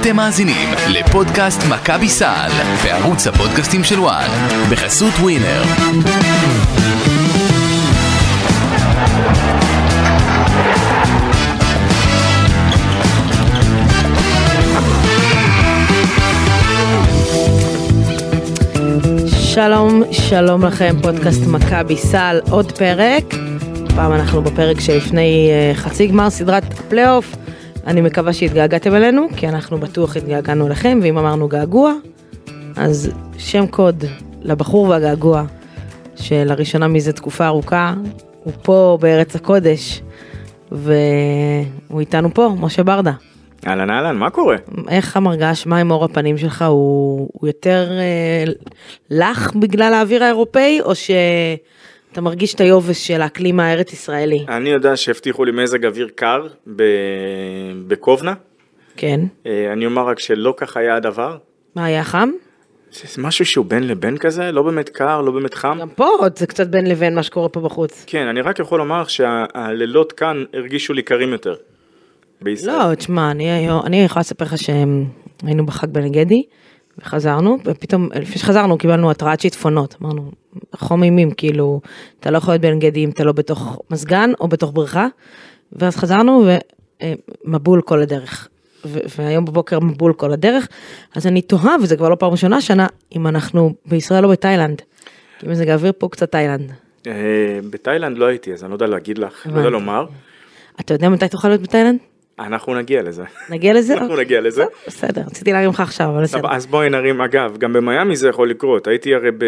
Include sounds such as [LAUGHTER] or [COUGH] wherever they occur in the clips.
אתם מאזינים לפודקאסט מכבי סל בערוץ הפודקאסטים של וואן בחסות ווינר. שלום, שלום לכם, פודקאסט מכבי סל, עוד פרק. פעם אנחנו בפרק שלפני אה, חצי גמר סדרת פלייאוף. אני מקווה שהתגעגעתם אלינו, כי אנחנו בטוח התגעגענו אליכם, ואם אמרנו געגוע, אז שם קוד לבחור והגעגוע, שלראשונה מזה תקופה ארוכה, הוא פה בארץ הקודש, והוא איתנו פה, משה ברדה. אהלן אהלן, מה קורה? איך המרגש, מה עם אור הפנים שלך, הוא, הוא יותר אה, לח בגלל האוויר האירופאי, או שאתה מרגיש את היובש של האקלים הארץ ישראלי? אני יודע שהבטיחו לי מזג אוויר קר ב... בקובנה. כן. אה, אני אומר רק שלא כך היה הדבר. מה היה חם? זה משהו שהוא בין לבין כזה, לא באמת קר, לא באמת חם. גם פה עוד זה קצת בין לבין מה שקורה פה בחוץ. כן, אני רק יכול לומר שהלילות כאן הרגישו לי קרים יותר. בישראל. לא, תשמע, אני, אני יכולה לספר לך שהיינו בחג בן גדי, וחזרנו, ופתאום, לפני שחזרנו קיבלנו התרעת שיטפונות, אמרנו, חום אימים, כאילו, אתה לא יכול להיות בן גדי אם אתה לא בתוך מזגן או בתוך בריכה, ואז חזרנו ומבול כל הדרך. והיום בבוקר מבול כל הדרך, אז אני תוהה, וזה כבר לא פעם ראשונה השנה, אם אנחנו בישראל או בתאילנד. כי מזג האוויר פה קצת תאילנד. אה, בתאילנד לא הייתי, אז אני לא יודע להגיד לך, לא יודע. לומר. אתה יודע מתי תוכל להיות בתאילנד? אנחנו נגיע לזה. נגיע לזה? אנחנו נגיע לזה. בסדר, רציתי להרים לך עכשיו, אבל בסדר. אז בואי נרים, אגב, גם במיאמי זה יכול לקרות, הייתי הרי ב...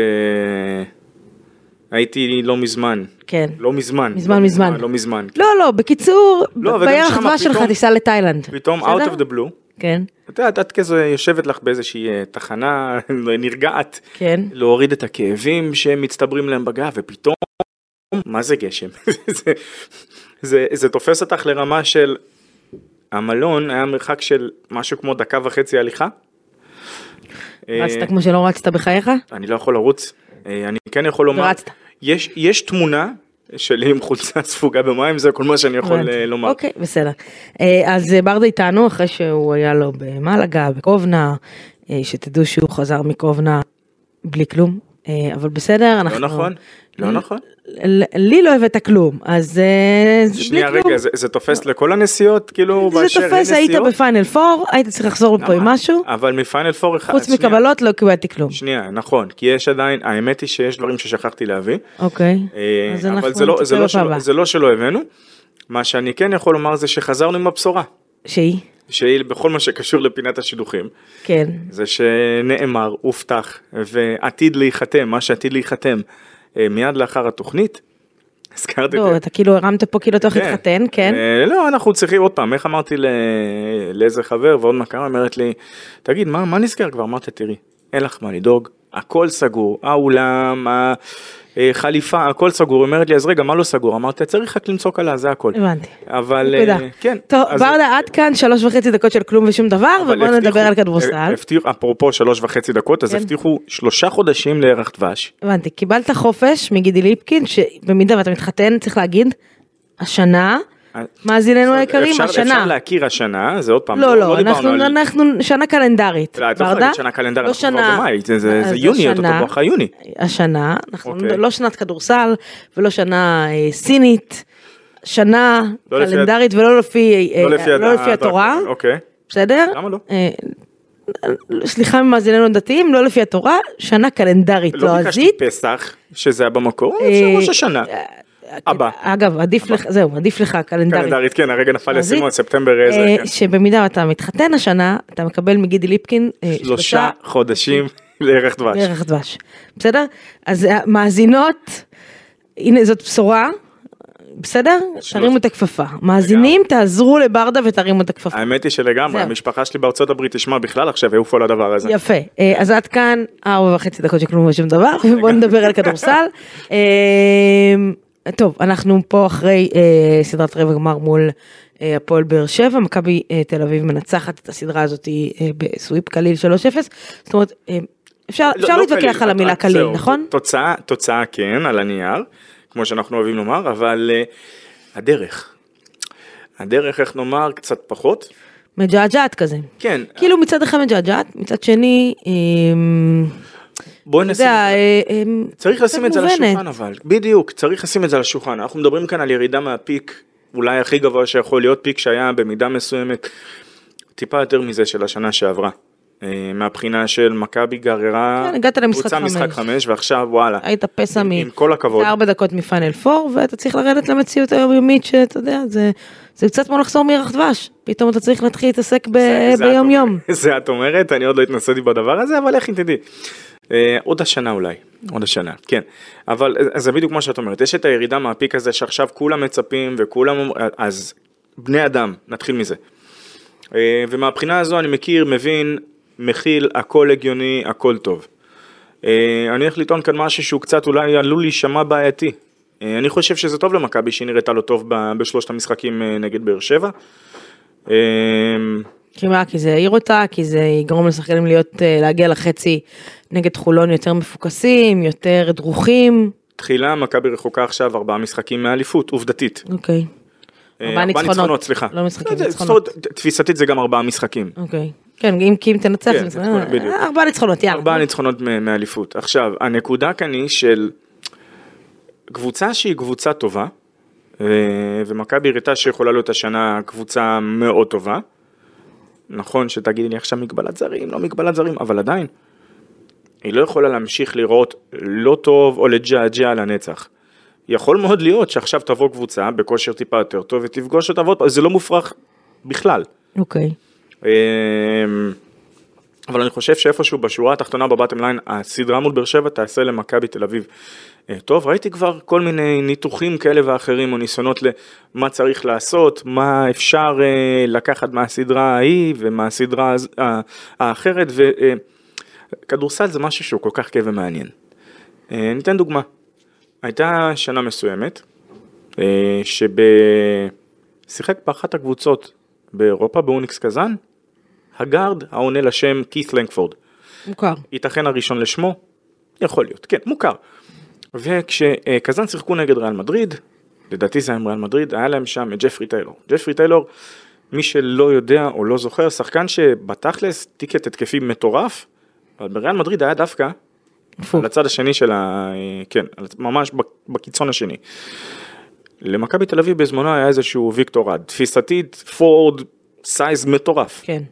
הייתי לא מזמן. כן. לא מזמן. מזמן, לא מזמן. לא מזמן. לא, לא, בקיצור, לא, בירח דבש שלך תיסע לתאילנד. פתאום out of the blue. כן, את יודעת, את כזה יושבת לך באיזושהי אה, תחנה [LAUGHS] נרגעת, כן. להוריד את הכאבים שמצטברים להם בגב, ופתאום, מה זה גשם? [LAUGHS] זה, זה, זה תופס אותך לרמה של, המלון היה מרחק של משהו כמו דקה וחצי הליכה. אה, רצת כמו שלא רצת בחייך? אני לא יכול לרוץ, אה, אני כן יכול לומר, ורצת. יש, יש תמונה שלי עם חולצה ספוגה במים, זה כל מה שאני יכול. אה, לומר. אוקיי, בסדר. אה, אז אה, ברדה איתנו אחרי שהוא היה לו במלגה, בקובנה, אה, שתדעו שהוא חזר מקובנה בלי כלום, אה, אבל בסדר, לא אנחנו... נכון? לא נכון? לי לא הבאת כלום, אז אה, זה בלי שנייה כלום. רגע, זה, זה תופס לכל הנסיעות? כאילו, זה באשר אין תופס, היית? בפיינל פור, היית צריך לחזור לפה עם? משהו, אבל מפיינל פור אחד, חוץ שנייה, מקבלות לא קיבלתי כלום. שנייה, נכון, כי יש עדיין, האמת היא שיש דברים ששכחתי להביא, אוקיי, אה, אז אבל אנחנו זה לא, זה, נטפל לא בפעם הבאה. זה לא שלא הבאנו, מה שאני כן יכול לומר זה שחזרנו עם הבשורה, שהיא? שהיא בכל מה שקשור לפינת השידוכים, כן. זה שנאמר, הובטח, ועתיד להיחתם, מה שעתיד להיחתם מיד לאחר התוכנית, [LAUGHS] הזכרתי את לא, אתה כאילו הרמת פה כאילו אתה הולך להתחתן, כן? אה, לא, אנחנו צריכים עוד פעם, איך אמרתי לאיזה חבר ועוד מכרה, אומרת לי, תגיד, מה, מה נסגר כבר? אמרתי, תראי, אין לך מה לדאוג, הכל סגור, האולם, החליפה, הכל סגור. היא אומרת לי, אז רגע, מה לא סגור? אמרתי, צריך רק למצוא כלה, זה הכל. הבנתי. אבל. אה, כן. טוב, אז- ברדה עד כאן שלוש וחצי דקות של כלום ושום דבר, ובואו נדבר על כדורסל. אה, אפרופו שלוש וחצי דקות, אז כן. הבטיחו שלושה חודשים לירח דבש. הבנתי, קיבלת חופש מגידי ליפקין, שבמידה ואתה מתחתן, צריך להגיד, השנה, מאזיננו היקרים, אה, אפשר- השנה. להכיר השנה, זה עוד פעם, לא, לא, אנחנו, על- אנחנו שנה קלנדרית. לא, את לא יכולה? להגיד שנה קלנדר, לא אנחנו כבר שנה. במאי, זה- זה זה יוני, אותו השנה- בואכה יוני. השנה, אנחנו אוקיי. לא שנת כדורסל, ולא שנה אה, סינית, שנה לא לפי קלנדרית ולא לפי אה, לא לפי לא הד- לפי התורה, אוקיי. בסדר? למה לא? אה, סליחה ממאזיננו הדתיים, לא לפי התורה, שנה קלנדרית לא ביקשתי לועזית. פסח, שזה היה במקור, אה, אפשר ראש השנה. אה, הבא. אגב, עדיף לך, זהו, עדיף לך קלנדרית. קלנדרית, כן, הרגע נפל לי לועזית. אסימון, ספטמבר איזה, אה, כן. שבמידה ואתה מתחתן השנה, אתה מקבל מגידי ליפקין אה, שלושה חודשים [LAUGHS] לערך דבש. בערך דבש. בסדר? אז אה, מאזינות, הנה זאת בשורה, בסדר? תרימו את הכפפה. מאזינים, תעזרו לברדה ותרימו את הכפפה. האמת היא שלגמרי. המשפחה שלי בארצות הברית תשמע בכלל עכשיו יעופו על הדבר הזה. יפה, אה, אז עד כאן ארבע וחצי דקות של כלום ושום דבר, ובואו נדבר על כדורסל. [LAUGHS] אה, טוב, אנחנו פה אחרי אה, סדרת רבע גמר מול אה, הפועל באר שבע, מכבי אה, תל אביב מנצחת את הסדרה הזאת אה, בסוויפ קליל 3-0, זאת אומרת, אה, אפשר לא- אפשר לא להתווכח קליל, על המילה קליל, זהו, נכון? תוצאה, תוצאה כן, על הנייר, כמו שאנחנו אוהבים לומר, אבל אה, הדרך. הדרך, איך נאמר, קצת פחות. מג'עג'עת כזה. כן, כאילו מצד אחד מג'עג'עת, מצד שני, אמ, בואי נשים, יודע, אה, אמ, צריך לשים את זה על. השולחן אבל, בדיוק, צריך לשים את זה על השולחן, אנחנו מדברים כאן על ירידה מהפיק, אולי הכי גבוה שיכול להיות, פיק שהיה במידה מסוימת טיפה יותר מזה של השנה שעברה. אה, מהבחינה של מכבי גררה, כן, הגעת למשחק קבוצה. משחק חמש ועכשיו וואלה, היית פסע עם- מ... עם כל הכבוד. ארבע דקות מפאנל 4 ואתה צריך לרדת למציאות היומיומית שאתה יודע זה זה קצת כמו לחזור מירח דבש פתאום אתה צריך להתחיל להתעסק ב- זה- זה ביום יום. זה את אומרת, אני עוד לא התנסיתי בדבר הזה, אבל לכי תדעי. אה, עוד השנה אולי, עוד השנה, כן. אבל זה בדיוק מה שאת אומרת, יש את הירידה מהפיק הזה שעכשיו כולם מצפים וכולם, אז בני אדם, נתחיל מזה. אה, ומהבחינה הזו אני מכיר, מבין, מכיל, הכל הגיוני, הכל טוב. אה, אני הולך לטעון כאן משהו שהוא קצת אולי עלול להישמע בעייתי. אה, אני חושב שזה טוב למכבי שהיא נראתה לא טוב בשלושת המשחקים נגד באר שבע. כי מה כי זה העיר אותה כי זה יגרום לשחקנים להיות אה, להגיע לחצי נגד חולון יותר מפוקסים יותר דרוכים. תחילה מכבי רחוקה עכשיו ארבעה משחקים מאליפות, עובדתית. אוקיי. אה, ארבעה ניצחונות. סליחה. לא משחקים, זה- ניצחונות. תפיסתית זה גם ארבעה משחקים. אוקיי. כן אם כי אם תנצח כן. אה, ארבעה ניצחונות יאללה. ארבעה ניצחונות מאליפות. עכשיו, הנקודה כאן היא של קבוצה שהיא קבוצה טובה, ומכבי הראתה שיכולה להיות השנה קבוצה מאוד טובה. נכון שתגידי לי עכשיו מגבלת זרים, לא מגבלת זרים, אבל עדיין. היא לא יכולה להמשיך לראות לא טוב או לג'עג'ע על הנצח. יכול מאוד להיות שעכשיו תבוא קבוצה בכושר טיפה יותר טוב ותפגוש אותה ועוד פעם, זה לא מופרך בכלל. אוקיי. אמ, אבל אני חושב שאיפשהו בשורה התחתונה בבטם ליין, הסדרה מול באר שבע תעשה למכבי תל אביב. אה, טוב, ראיתי כבר כל מיני ניתוחים כאלה ואחרים או ניסיונות למה צריך לעשות, מה אפשר אה, לקחת מהסדרה ההיא ומהסדרה האחרת, וכדורסל זה משהו שהוא כל כך כיף ומעניין. אה, ניתן דוגמה. הייתה שנה מסוימת, אה, ששיחק באחת הקבוצות באירופה, באוניקס קזאן, הגארד העונה לשם כית' לנגפורד. מוכר. ייתכן הראשון לשמו, יכול להיות, כן, מוכר. וכשקזאן שיחקו נגד ריאל מדריד, לדעתי זה היה עם ריאל מדריד, היה להם שם את ג'פרי טיילור. ג'פרי טיילור, מי שלא יודע או לא זוכר, שחקן שבתכלס ticket התקפי מטורף, אבל בריאל מדריד היה דווקא. על הצד השני של ה... כן, ממש בקיצון השני. למכבי תל אביב בזמנו היה איזשהו ויקטור רד, תפיסתית forward size מטורף. כן.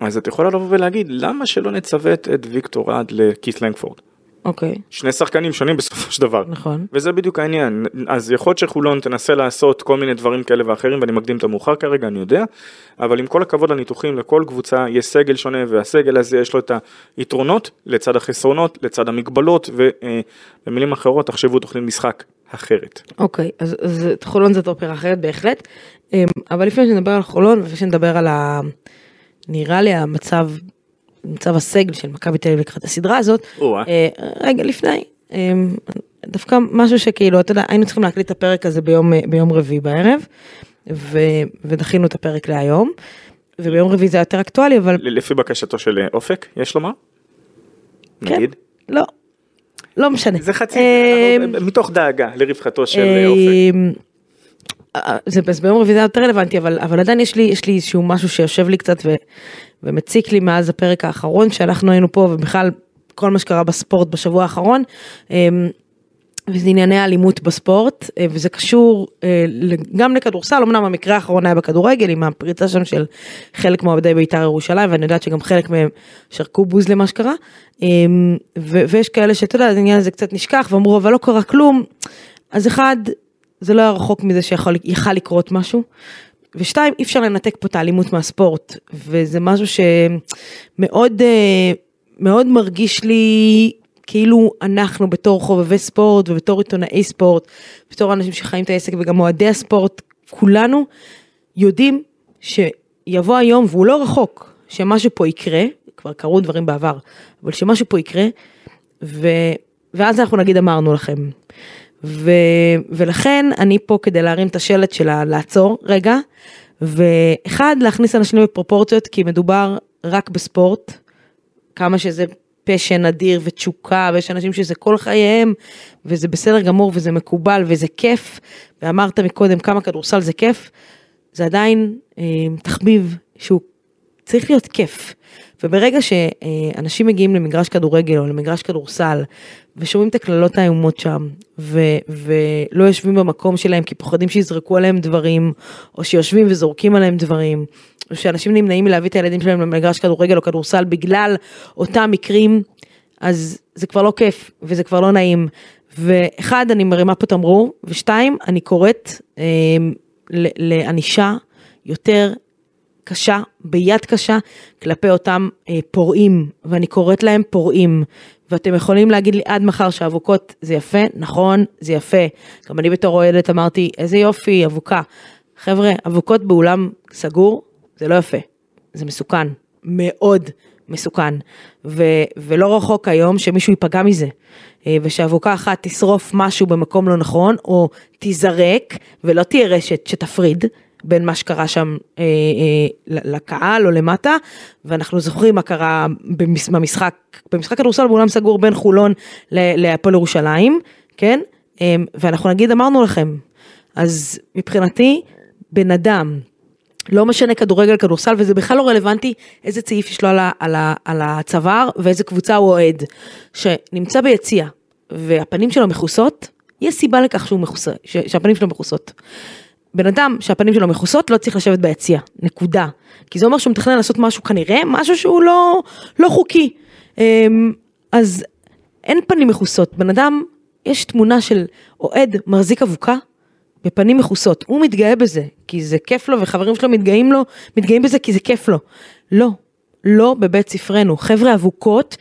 אז את יכולה לבוא ולהגיד, למה שלא נצוות את ויקטור רד לכית' לנגפורד? אוקיי. שני שחקנים שונים בסופו של דבר. נכון. וזה בדיוק העניין, אז יכול להיות שחולון תנסה לעשות כל מיני דברים כאלה ואחרים ואני מקדים את המאוחר כרגע, אני יודע, אבל עם כל הכבוד לניתוחים, לכל קבוצה יש סגל שונה והסגל הזה יש לו את היתרונות לצד החסרונות, לצד המגבלות ובמילים אחרות תחשבו תוכנית משחק אחרת. אוקיי, אז, אז חולון זאת אופרה אחרת בהחלט, אמ, אבל לפני שנדבר על חולון ולפני שנדבר על ה... נראה לי המצב, מצב הסגל של מכבי תל אביב לקראת הסדרה הזאת. אה, רגע לפני, אמ, דווקא משהו שכאילו, אתה יודע, היינו צריכים להקליט את הפרק הזה ביום, ביום רביעי בערב, ו, ודחינו את הפרק להיום, וביום רביעי זה יותר אקטואלי, אבל לפי בקשתו של אה, אופק, יש לומר? כן, נגיד? לא, לא משנה. זה חצי, מתוך דאגה לרווחתו של אה, אופק. זה ביום רביעי זה יותר רלוונטי אבל אבל עדיין יש לי יש לי איזשהו משהו שיושב לי קצת ו, ומציק לי מאז הפרק האחרון שאנחנו היינו פה ובכלל כל מה שקרה בספורט בשבוע האחרון. אמ, וזה ענייני האלימות בספורט אה, וזה קשור אה, גם לכדורסל אמנם המקרה האחרון היה בכדורגל עם הפריצה שם של חלק מאוהדי בית"ר ירושלים ואני יודעת שגם חלק מהם שרקו בוז למה שקרה אמ, ויש כאלה שאתה יודע העניין הזה קצת נשכח ואמרו אבל לא קרה כלום אז אחד זה לא היה רחוק מזה שיכול לקרות משהו. ושתיים, אי אפשר לנתק פה את האלימות מהספורט, וזה משהו שמאוד אה, מאוד מרגיש לי כאילו אנחנו בתור חובבי ספורט ובתור עיתונאי ספורט, בתור אנשים שחיים את העסק וגם אוהדי הספורט, כולנו יודעים שיבוא היום והוא לא רחוק, שמשהו פה יקרה, כבר קרו דברים בעבר, אבל שמשהו פה יקרה, ו... ואז אנחנו נגיד אמרנו לכם. ו... ולכן אני פה כדי להרים את השלט של לעצור רגע, ואחד להכניס אנשים בפרופורציות כי מדובר רק בספורט, כמה שזה פשן אדיר ותשוקה ויש אנשים שזה כל חייהם וזה בסדר גמור וזה מקובל וזה כיף ואמרת מקודם כמה כדורסל זה כיף, זה עדיין אה, תחביב שהוא צריך להיות כיף. וברגע שאנשים מגיעים למגרש כדורגל או למגרש כדורסל ושומעים את הקללות האיומות שם ו- ולא יושבים במקום שלהם כי פוחדים שיזרקו עליהם דברים או שיושבים וזורקים עליהם דברים או שאנשים נמנעים מלהביא את הילדים שלהם למגרש כדורגל או כדורסל בגלל אותם מקרים אז זה כבר לא כיף וזה כבר לא נעים. ואחד אני מרימה פה תמרור ושתיים אני קוראת אה, לענישה יותר קשה, ביד קשה, כלפי אותם אה, פורעים, ואני קוראת להם פורעים. ואתם יכולים להגיד לי עד מחר שאבוקות זה יפה, נכון, זה יפה. גם אני בתור אוהדת אמרתי, איזה יופי, אבוקה. חבר'ה, אבוקות באולם סגור, זה לא יפה, זה מסוכן, מאוד מסוכן. ו- ולא רחוק היום שמישהו ייפגע מזה. אה, ושאבוקה אחת תשרוף משהו במקום לא נכון, או תיזרק, ולא תהיה רשת שתפריד, בין מה שקרה שם אה, אה, לקהל או למטה, ואנחנו זוכרים מה קרה במשחק, במשחק כדורסל באולם סגור בין חולון להפועל ירושלים, כן? אה, ואנחנו נגיד אמרנו לכם, אז מבחינתי בן אדם, לא משנה כדורגל, כדורסל, וזה בכלל לא רלוונטי איזה צעיף יש לו על, על, על הצוואר ואיזה קבוצה הוא אוהד, שנמצא ביציע והפנים שלו מכוסות, יש סיבה לכך שהוא מכוסה, שהפנים שלו מכוסות. בן אדם שהפנים שלו מכוסות לא צריך לשבת ביציע, נקודה. כי זה אומר שהוא מתכנן לעשות משהו כנראה, משהו שהוא לא, לא חוקי. אמ, אז אין פנים מכוסות, בן אדם, יש תמונה של אוהד מחזיק אבוקה בפנים מכוסות, הוא מתגאה בזה, כי זה כיף לו וחברים שלו מתגאים לו, מתגאים בזה כי זה כיף לו. לא, לא בבית ספרנו. חבר'ה אבוקות,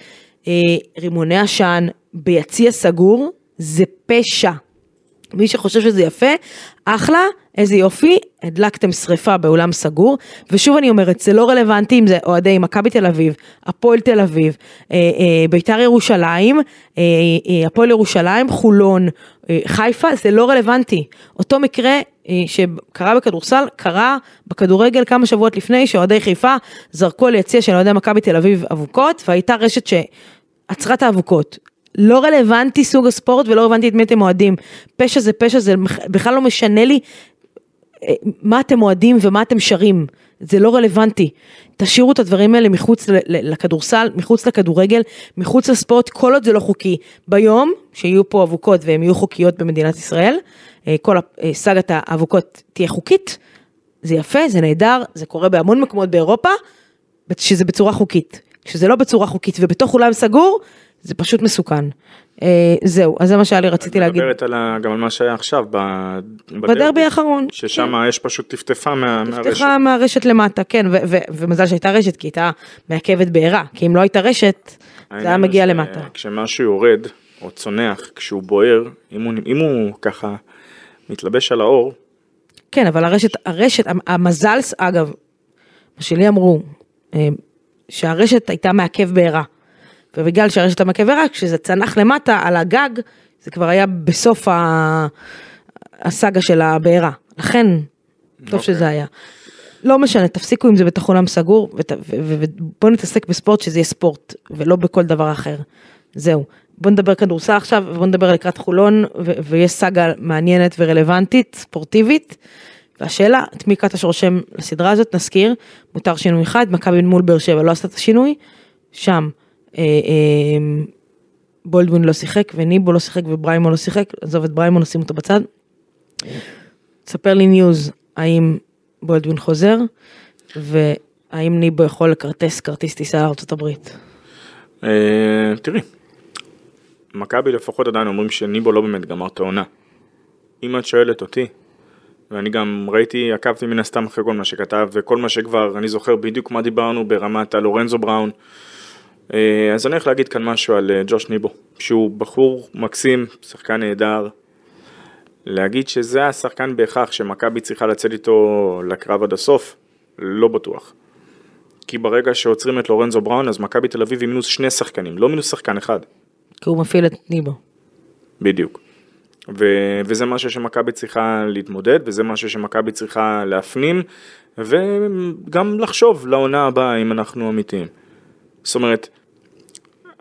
אה, רימוני עשן, ביציע סגור, זה פשע. מי שחושב שזה יפה, אחלה, איזה יופי, הדלקתם שריפה באולם סגור, ושוב אני אומרת, זה לא רלוונטי אם זה אוהדי מכבי תל אביב, הפועל תל אביב, אה, אה, ביתר ירושלים, אה, אה, הפועל ירושלים, חולון, אה, חיפה, זה לא רלוונטי. אותו מקרה אה, שקרה בכדורסל, קרה בכדורגל כמה שבועות לפני, שאוהדי חיפה זרקו ליציע של אוהדי מכבי תל אביב אבוקות, והייתה רשת שעצרה את האבוקות. לא רלוונטי סוג הספורט ולא רלוונטי את מי אתם אוהדים. פשע זה פשע, זה בכלל לא משנה לי אה, מה אתם אוהדים ומה אתם שרים. זה לא רלוונטי. תשאירו את הדברים האלה מחוץ לכדורסל, מחוץ לכדורגל, מחוץ לספורט, כל עוד זה לא חוקי. ביום שיהיו פה אבוקות והן יהיו חוקיות במדינת ישראל, אה, כל סאגת האבוקות תהיה חוקית, זה יפה, זה נהדר, זה קורה בהמון מקומות באירופה, שזה בצורה חוקית. כשזה לא בצורה חוקית ובתוך אולם סגור, זה פשוט מסוכן. אה, זהו, אז זה מה שהיה לי רציתי להגיד. את מדברת על, גם על מה שהיה עכשיו בדרבי האחרון. ששם כן. האש פשוט טפטפה מה, מהרשת. טפטפה מהרשת למטה, כן, ומזל שהייתה רשת, כי הייתה מעכבת בעירה, כי אם לא הייתה רשת, זה היה מגיע למטה. כשמשהו יורד, או צונח, כשהוא בוער, אם הוא, אם הוא ככה מתלבש על האור. כן, אבל הרשת, הרשת, המזל, אגב, מה שלי אמרו, אה, שהרשת הייתה מעכב בעירה. ובגלל שהרשת המקווה רק, כשזה צנח למטה על הגג, זה כבר היה בסוף ה... הסאגה של הבעירה. לכן, טוב okay. אוקיי. שזה היה. לא משנה, תפסיקו עם זה בתוך עולם סגור, ובואו נתעסק בספורט שזה יהיה ספורט, ולא בכל דבר אחר. זהו. בואו נדבר כדורסל עכשיו, ובואו נדבר לקראת חולון, ויש סאגה מעניינת ורלוונטית, ספורטיבית. והשאלה, את מי קטש רושם לסדרה הזאת, נזכיר, מותר שינוי אחד, מכבי מול באר שבע לא עשתה את השינוי, שם בולדווין לא שיחק וניבו לא שיחק ובריימו לא שיחק, עזוב את בריימו נשים אותו בצד. תספר לי news, האם בולדווין חוזר, והאם ניבו יכול לכרטס כרטיס טיסה לארה"ב? אה, תראי, מכבי לפחות עדיין אומרים שניבו לא באמת גמר את העונה. אם את שואלת אותי, ואני גם ראיתי, עקבתי מן הסתם אחרי כל מה שכתב, וכל מה שכבר, אני זוכר בדיוק מה דיברנו ברמת הלורנזו בראון. אה, אז אני הולך להגיד כאן משהו על אה, ג'וש ניבו, שהוא בחור מקסים, שחקן נהדר. להגיד שזה השחקן בהכרח שמכבי צריכה לצאת איתו לקרב עד הסוף, לא בטוח. כי ברגע שעוצרים את לורנזו בראון, אז מכבי תל אביב היא מינוס שני שחקנים, לא מינוס שחקן אחד. כי הוא מפעיל את ניבו. בדיוק. ו- וזה משהו שמכבי צריכה להתמודד, וזה משהו שמכבי צריכה להפנים, וגם לחשוב לעונה הבאה אם אנחנו אמיתיים. זאת אומרת,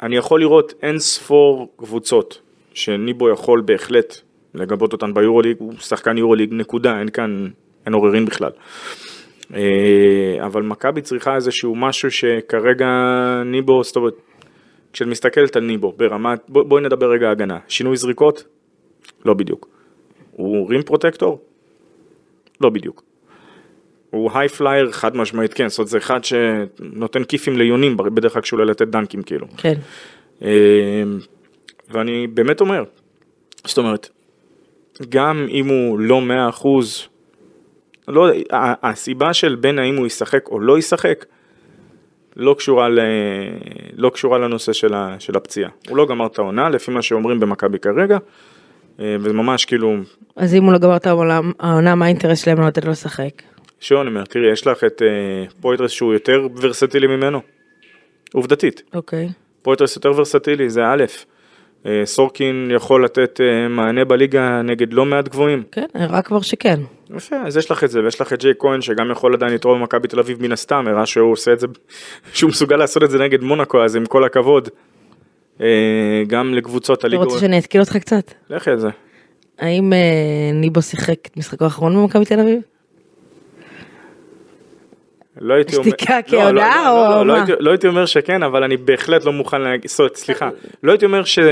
אני יכול לראות אין ספור קבוצות שניבו יכול בהחלט לגבות אותן ביורוליג, הוא שחקן יורוליג נקודה, אין כאן, אין עוררין בכלל. אה, אבל מכבי צריכה איזשהו משהו שכרגע ניבו, זאת אומרת, כשאת מסתכלת על ניבו ברמת, בוא, בואי נדבר רגע הגנה, שינוי זריקות? לא בדיוק. הוא rim protector? לא בדיוק. הוא high flyer חד משמעית כן, זאת אומרת זה אחד שנותן כיפים ליונים בדרך כלל כשהוא עולה לתת דנקים כאילו. כן. אה, ואני באמת אומר, זאת אומרת, גם אם הוא לא מאה אחוז, לא, הסיבה של בין האם הוא ישחק או לא ישחק, לא קשורה, ל, לא קשורה לנושא של, ה, של הפציעה. הוא לא גמר את העונה, לפי מה שאומרים במכבי כרגע, אה, וזה ממש כאילו, אז אם הוא לא גמר את העונה, מה האינטרס שלהם לא לתת לו לשחק? שוב אני אומר, תראי, יש לך את אה, פויטרס שהוא יותר ורסטילי ממנו, עובדתית. אוקיי. פויטרס יותר ורסטילי, זה א', אה, סורקין יכול לתת אה, מענה בליגה נגד לא מעט גבוהים. כן, הראה כבר שכן. יפה, אז יש לך את זה, ויש לך את ג'יי כהן שגם יכול עדיין לתרום במכבי תל אביב מן הסתם, הראה שהוא עושה את זה, [LAUGHS] שהוא מסוגל לעשות את זה נגד מונקו, אז עם כל הכבוד, אה, גם לקבוצות אתה הליגה, רוצה שאני אתקיל אותך קצת? לכי על זה. האם אה, ניבו שיחק את משחקו האחרון במכבי תל אביב? לא הייתי אומר, שתיקה לא, כהודעה לא, לא, או לא, לא, מה? הייתי, לא הייתי אומר שכן, אבל אני בהחלט לא מוכן להגיד, סליחה, לא הייתי אומר ש... אה,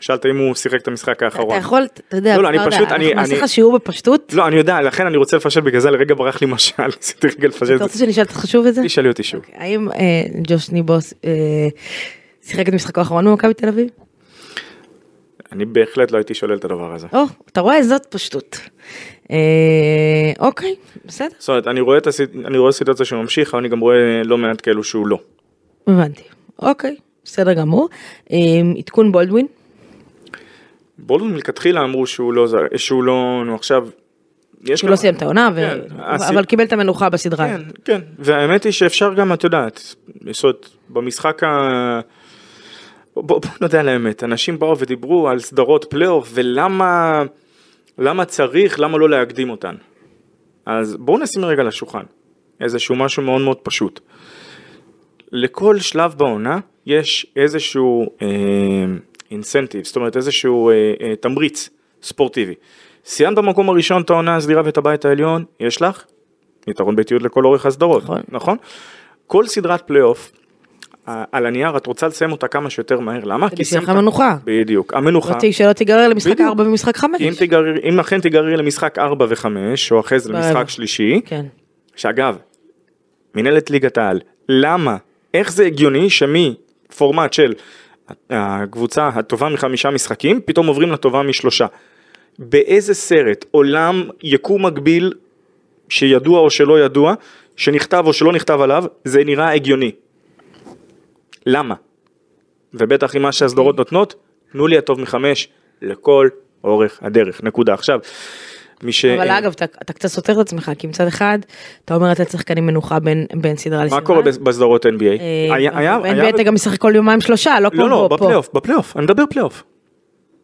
שאלת אם הוא שיחק את המשחק האחרון. אתה יכול, אתה יודע, לא, לא, אני פשוט- אני- אנחנו נעשה אני- לך שיעור בפשטות. לא, אני יודע, לכן אני רוצה לפשט, בגלל זה לרגע ברח לי משל, [LAUGHS] ניסיתי רגע לפשט אתה את רוצה. שאני אשאל אותך שוב את זה? תשאלי אותי שוב. האם אה, ג'וש ניבוס אה, שיחק את משחקו האחרון במכבי תל אביב? אני בהחלט לא הייתי שולל את הדבר הזה. או, אתה רואה, זאת פשטות. אה, אוקיי, בסדר, זאת אומרת, אני רואה את הסיט- אני רואה סיטואציה שהוא ממשיך, אבל אני גם רואה לא מעט כאלו שהוא לא. הבנתי. אוקיי, בסדר גמור. אה, עדכון בולדווין, בולדווין מלכתחילה אמרו שהוא לא, זר- שהוא לא, נו עכשיו, יש שהוא גם- לא סיים את העונה, ו- כן, הסיב- אבל קיבל את המנוחה בסדרה. כן, כן, והאמת היא שאפשר גם, את יודעת, לעשות במשחק ה... בוא, בוא נודה על האמת, אנשים באו ודיברו על סדרות פלייאוף ולמה למה צריך, למה לא להקדים אותן. אז בואו נשים רגע על השולחן איזשהו משהו מאוד מאוד פשוט. לכל שלב בעונה יש איזשהו incentive, זאת אומרת איזשהו אה, אה, תמריץ ספורטיבי. סיימת במקום הראשון את העונה הסדירה ואת הבית העליון, יש לך יתרון ביתיות לכל אורך הסדרות, נכון. נכון? כל סדרת פלייאוף, על הנייר את רוצה לסיים אותה כמה שיותר מהר, למה? כדי שיהיה לך מנוחה. בדיוק, המנוחה. רציתי שלא תיגרר למשחק בדיוק. 4 ומשחק 5. אם, תיגרר, אם אכן תיגררי למשחק 4 ו-5, או אחרי זה. למשחק שלישי, כן. שאגב, מנהלת ליגת העל, למה, איך זה הגיוני שמפורמט של הקבוצה הטובה מחמישה משחקים, פתאום עוברים לטובה משלושה? באיזה סרט, עולם, יקום מקביל, שידוע או שלא ידוע, שנכתב או שלא נכתב עליו, זה נראה הגיוני. למה? ובטח עם מה שהסדרות נותנות, תנו לי הטוב מחמש לכל אורך הדרך, נקודה. עכשיו, מי ש... אבל אגב, אתה, אתה קצת סותר את עצמך, כי מצד אחד, אתה אומר לתת שחקנים מנוחה בין, בין סדרה לסדרה. מה קורה בס- בסדרות NBA? אה, היה, היה... אתה גם משחק כל יומיים שלושה, לא כמו לא, לא, פה. פה. בפלייאוף, בפלייאוף, אני מדבר פלייאוף.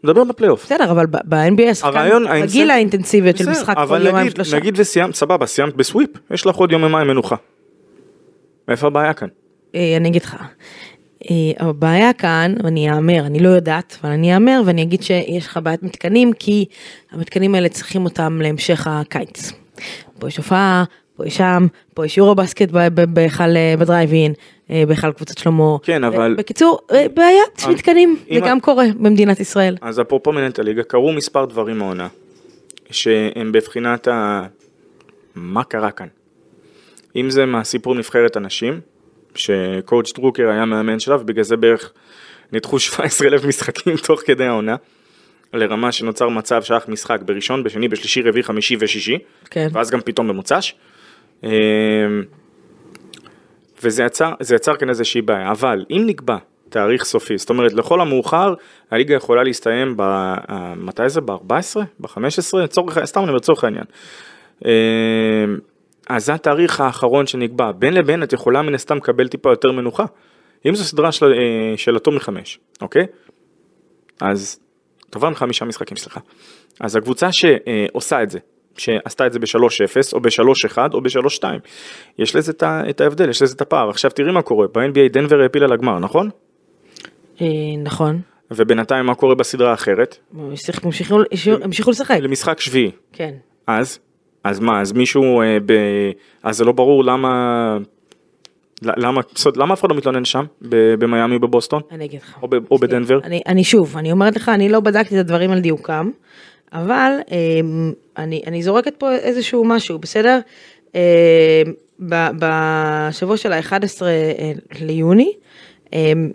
מדבר בפלייאוף. בסדר, אבל ב-NBA השחקן האינסנט- לאינטנסיביות של משחק כל יומיים שלושה. נגיד וסיימת, סבבה, סיימת ב sweep, יש לך עוד יום יומיים מנוחה. איפה הבעיה כאן? אה, אני אגיד לך. אה, הבעיה כאן, ואני אהמר, אני לא יודעת, אבל אני אהמר ואני אגיד שיש לך בעיית מתקנים, כי המתקנים האלה צריכים אותם להמשך הקיץ. פה יש הופעה, פה יש שם, פה יש יורו בסקט בהיכל אה, בדרייבין, אה, בהיכל קבוצת שלמה. כן, אבל- בקיצור, בעיית מתקנים, זה גם קורה במדינת ישראל. אז אפרופו מנהלת הליגה, קרו מספר דברים העונה, שהם בבחינת ה... מה קרה כאן? אם זה מהסיפור נבחרת הנשים, שקואוצ' דרוקר היה מאמן שלה, ובגלל זה בערך 17 [LAUGHS] אלף משחקים תוך כדי העונה, לרמה שנוצר מצב שהיה לך משחק בראשון, בשני, בשלישי, רביעי, חמישי ושישי, כן. ואז גם פתאום במוצ"ש. אמ, וזה יצר, זה יצר כאן איזושהי בעיה, אבל אם נקבע תאריך סופי, זאת אומרת לכל המאוחר הליגה יכולה להסתיים ב... אה, מתי זה? ב-14? ב-15? לצורך, סתם אני אומר לצורך העניין. אז זה התאריך האחרון שנקבע, בין לבין את יכולה מן הסתם לקבל טיפה יותר מנוחה. אם זו סדרה של, אה, של התום מחמש, אוקיי? אז טובה מחמישה משחקים, סליחה. אז הקבוצה שעושה את זה, שעשתה את זה ב-3-0 או ב-3-1 או ב-3-2, יש לזה את ההבדל, יש לזה את הפער. עכשיו תראי מה קורה, ב-NBA דנבר העפילה לגמר, נכון? אה, נכון. ובינתיים מה קורה בסדרה האחרת? המשיכו לשחק. למשחק שביעי. כן. אז אז מה, אז מישהו, אה, ב... אז זה לא ברור למה, למה, למה אף אחד לא מתלונן שם, במיאמי בבוסטון, אני אגיד לך. או, ב, או בדנבר? אני, אני שוב, אני אומרת לך, אני לא בדקתי את הדברים על דיוקם, אבל אמ, אני, אני זורקת פה איזשהו משהו, בסדר? אמ, ב- בשבוע של ה-11 אה, ליוני, אמ,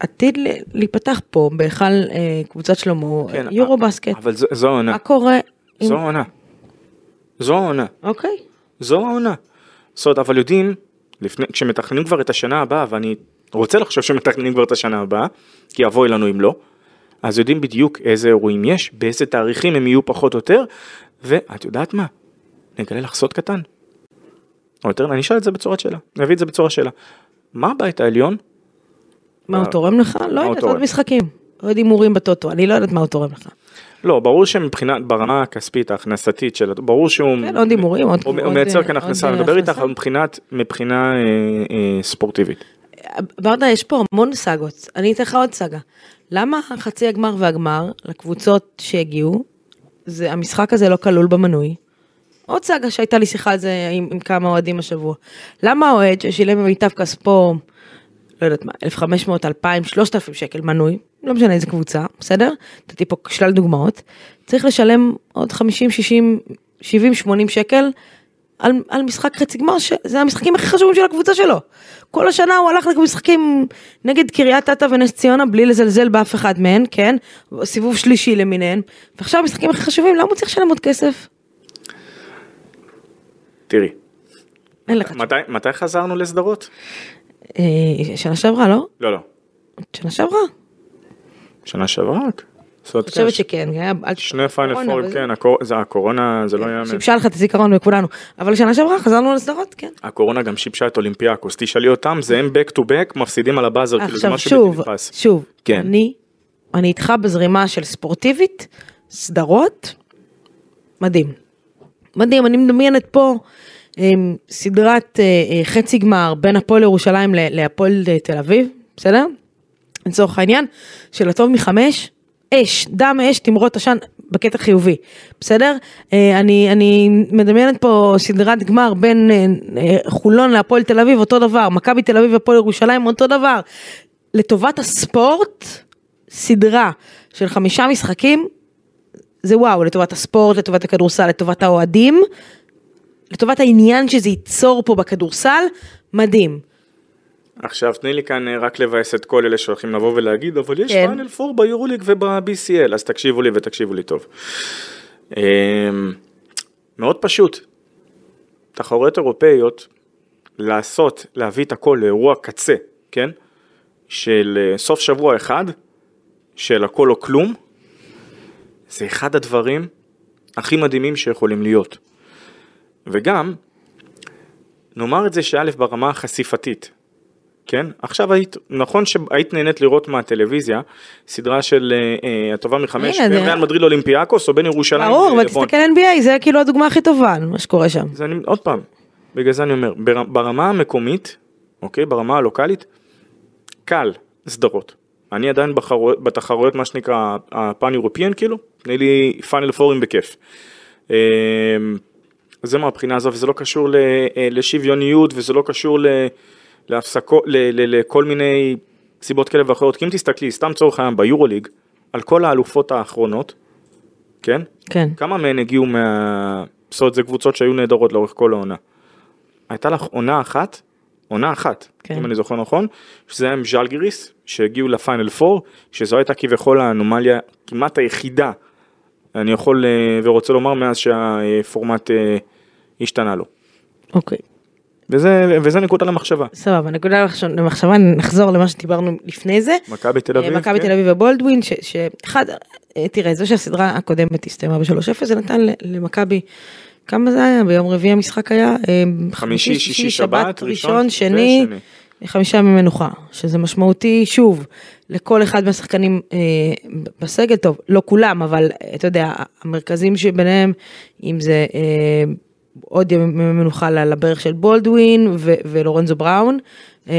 עתיד להיפתח פה בהיכל אה, קבוצת שלמה, כן, יורו בסקט. אבל זו, העונה, מה קורה? עם- זו העונה, זו העונה, אוקיי. זו העונה. זאת אומרת, אבל יודעים, לפני, כשמתכננים כבר את השנה הבאה, ואני רוצה לחשוב שמתכננים כבר את השנה הבאה, כי אבוי לנו אם לא, אז יודעים בדיוק איזה אירועים יש, באיזה תאריכים הם יהיו פחות או יותר, ואת יודעת מה? נגלה לך סוד קטן. או יותר, אני אשאל את זה בצורת שאלה, נביא את זה בצורה שאלה. מה הבית העליון? מה הוא אה, תורם לך? לא יודעת? עוד משחקים. עוד הימורים בטוטו, אני לא יודעת מה הוא תורם לך. לא, ברור שמבחינת, ברמה הכספית, ההכנסתית של, ברור שהוא, כן, עוד הימורים, עוד- הוא, מייצר אה, כאן הכנסה, אה, אני מדבר איתך מבחינה אה, ספורטיבית. ברדה, יש פה המון סאגות. אני אתן לך עוד סאגה. למה חצי הגמר והגמר לקבוצות שהגיעו, זה, המשחק הזה לא כלול במנוי? עוד סאגה שהייתה לי שיחה על זה עם, עם כמה אוהדים השבוע. למה האוהד ששילם במיטב כספו, לא יודעת מה, 1,500, 2,000, 3,000 שקל מנוי, לא משנה איזה קבוצה, בסדר? נתתי פה שלל דוגמאות, צריך לשלם עוד 50, 60, 70, 80 שקל על, על משחק חצי גמר, שזה המשחקים הכי חשובים של הקבוצה שלו. כל השנה הוא הלך למשחקים נגד קריית אתא ונס ציונה בלי לזלזל באף אחד מהן, כן? סיבוב שלישי למיניהן, ועכשיו המשחקים הכי חשובים, למה הוא צריך לשלם עוד כסף? תראי, אין לך. מתי, מתי חזרנו לסדרות? אה, שנה שעברה, לא? לא, לא, שנה שעברה. שנה שעברה רק. אני חושבת כן, שכן, היה... אל- שני final וזה. כן. זה, הקורונה זה לא יאמן. שיבשה לך את הזיכרון בכולנו, אבל שנה שעברה חזרנו לסדרות, כן. הקורונה גם שיבשה את אולימפיאקוס, תשאלי אותם, זה הם back to back, מפסידים על ה buzzer, כאילו זה עכשיו משהו שוב, בלתי נתפס. שוב, כן. אני, אני איתך בזרימה של ספורטיבית, סדרות, מדהים. מדהים, אני מדמיינת פה סדרת אה, אה, חצי גמר בין הפועל ירושלים ל- להפועל אה, תל אביב, בסדר? לצורך העניין, של הטוב מחמש, אש, דם אש, תמרות עשן, בקטע חיובי, בסדר? אה, אני, אני מדמיינת פה סדרת גמר בין אה, אה, חולון להפועל תל אביב, אותו דבר, מכבי תל אביב והפועל ירושלים, אותו דבר. לטובת הספורט, סדרה של חמישה משחקים, זה וואו, לטובת הספורט, לטובת הכדורסל, לטובת האוהדים, לטובת העניין שזה ייצור פה בכדורסל, מדהים. עכשיו תני לי כאן אה, רק לבאס את כל אלה שהולכים לבוא ולהגיד, אבל יש כן. פיינל פור ביורוליג וב-BCL, אז תקשיבו לי ותקשיבו לי טוב. אמ, מאוד פשוט, תחרויות אירופאיות, לעשות, להביא את הכל לאירוע קצה, כן? של אה, סוף שבוע אחד, של הכל או כלום, זה אחד הדברים הכי מדהימים שיכולים להיות. וגם, נאמר את זה שא' ברמה החשיפתית, כן? עכשיו היית, נכון שהיית נהנית לראות מהטלוויזיה סדרה של אה, אה, הטובה מחמש, בין ריאל מדריד לאולימפיאקוס או בין ירושלים ברור, אבל. תסתכל NBA, זה כאילו הדוגמה הכי טובה, מה שקורה שם. זה אני, עוד פעם, בגלל זה אני אומר, בר, ברמה המקומית, אוקיי, ברמה הלוקאלית, קל, סדרות. אני עדיין בחרו, בתחרויות מה שנקרא הפן אירופיאן כאילו, תני לי פאנל פורים בכיף. אה, זה מהבחינה הזו וזה לא קשור ל, אה, לשוויוניות וזה לא קשור ל, להפסקות, ל, ל, לכל מיני סיבות כאלה ואחרות, כי אם תסתכלי, סתם צורך העניין ביורוליג, על כל האלופות האחרונות, כן? כן. כמה מהן הגיעו מה... זאת אומרת, זה קבוצות שהיו נהדרות לאורך כל העונה. הייתה לך עונה אחת, עונה אחת, כן. כן. אם אני זוכר נכון, שזה היה עם ז'לגיריס, שהגיעו לפיינל 4, שזו הייתה כביכול האנומליה כמעט היחידה, אני יכול אה, ורוצה לומר מאז שהפורמט אה, השתנה לו. אוקיי. וזה, וזה נקודה למחשבה. סבבה, נקודה למחש- למחשבה, נחזור למה שדיברנו לפני זה. מכבי תל אביב, אה, מכבי כן. תל אביב ובולדווין, שאחד, אה, תראה, זה שהסדרה הקודמת הסתיימה ב-3-0, זה נתן למכבי, כמה זה היה? ביום רביעי המשחק היה? אה, חמישי, שישי, שבת, ראשון ראשון, שני. חמישה ימי מנוחה, שזה משמעותי, שוב, לכל אחד מהשחקנים אה, בסגל, טוב, לא כולם, אבל אתה יודע, המרכזים שביניהם, אם זה אה, עוד ימי מנוחה לברך של בולדווין ו- ולורנזו בראון, אה,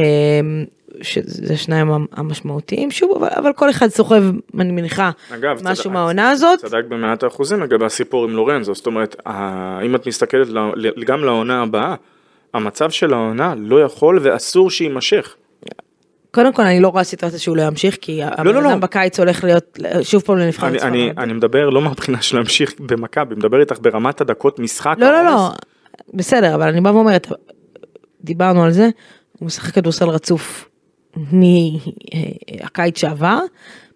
שזה שניים המ- המשמעותיים, שוב, אבל, אבל כל אחד סוחב, אני מניחה, אגב, משהו צדק- מהעונה הזאת. צדק במאת האחוזים לגבי הסיפור עם לורנזו, זאת אומרת, אם את מסתכלת גם לעונה הבאה, המצב של העונה לא יכול ואסור שיימשך. קודם כל אני לא רואה סיטואציה שהוא לא ימשיך, כי לא, לא. אדם בקיץ הולך להיות שוב פעם לנבחרת אני. אני, אני מדבר לא מהבחינה של להמשיך במכבי, מדבר איתך ברמת הדקות משחק. לא, לא, לא. בסדר, אבל אני באה ואומרת, דיברנו על זה, הוא משחק כדורסל רצוף מהקיץ שעבר,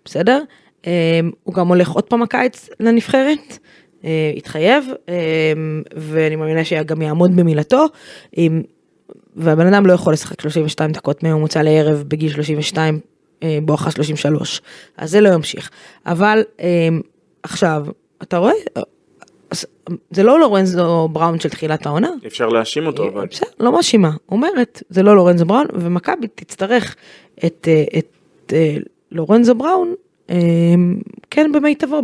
בסדר? אה, הוא גם הולך עוד פעם הקיץ לנבחרת, אה, התחייב, אה, ואני מאמינה שגם יעמוד במילתו. אה, והבן אדם לא יכול לשחק 32 דקות ממוצע לערב בגיל 32 אה, בואכה 33 אז זה לא ימשיך. אבל אה, עכשיו אתה רואה אה, זה לא לורנזו בראון של תחילת העונה. אפשר להאשים אותו, אבל... בסדר, לא מאשימה, אומרת, זה לא לורנזו בראון, ומכבי תצטרך את, אה, את אה, לורנזו בראון, אה, כן במיטבו,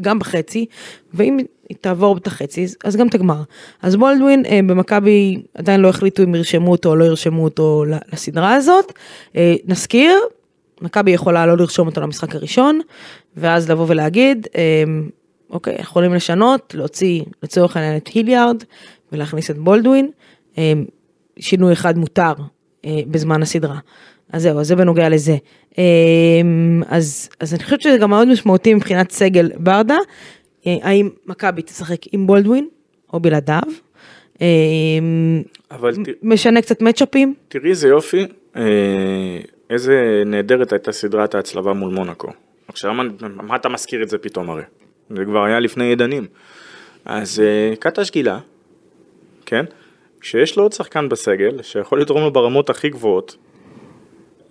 גם בחצי, ואם היא תעבור את החצי, אז גם את הגמר. אז בולדווין אה, במכבי עדיין לא החליטו אם ירשמו אותו או לא ירשמו אותו לסדרה הזאת. אה, נזכיר, מכבי יכולה לא לרשום אותו למשחק הראשון, ואז לבוא ולהגיד, אה, אוקיי, יכולים לשנות, להוציא לצורך העניין את היליארד ולהכניס את בולדווין. אה, שינוי אחד מותר אה, בזמן הסדרה. אז זהו, אז זה בנוגע לזה. אה, אז, אז אני חושבת שזה גם מאוד משמעותי מבחינת סגל ברדה. אה, האם מכבי תשחק עם בולדווין או בלעדיו? אה, אבל ת- משנה קצת מצ'אפים? תראי איזה יופי, אה, איזה נהדרת הייתה סדרת ההצלבה מול מונאקו. עכשיו, מה, מה אתה מזכיר את זה פתאום הרי? זה כבר היה לפני עדנים. אז אה, קטש גילה, כן? שיש לו עוד שחקן בסגל, שיכול לתרום לו ברמות הכי גבוהות,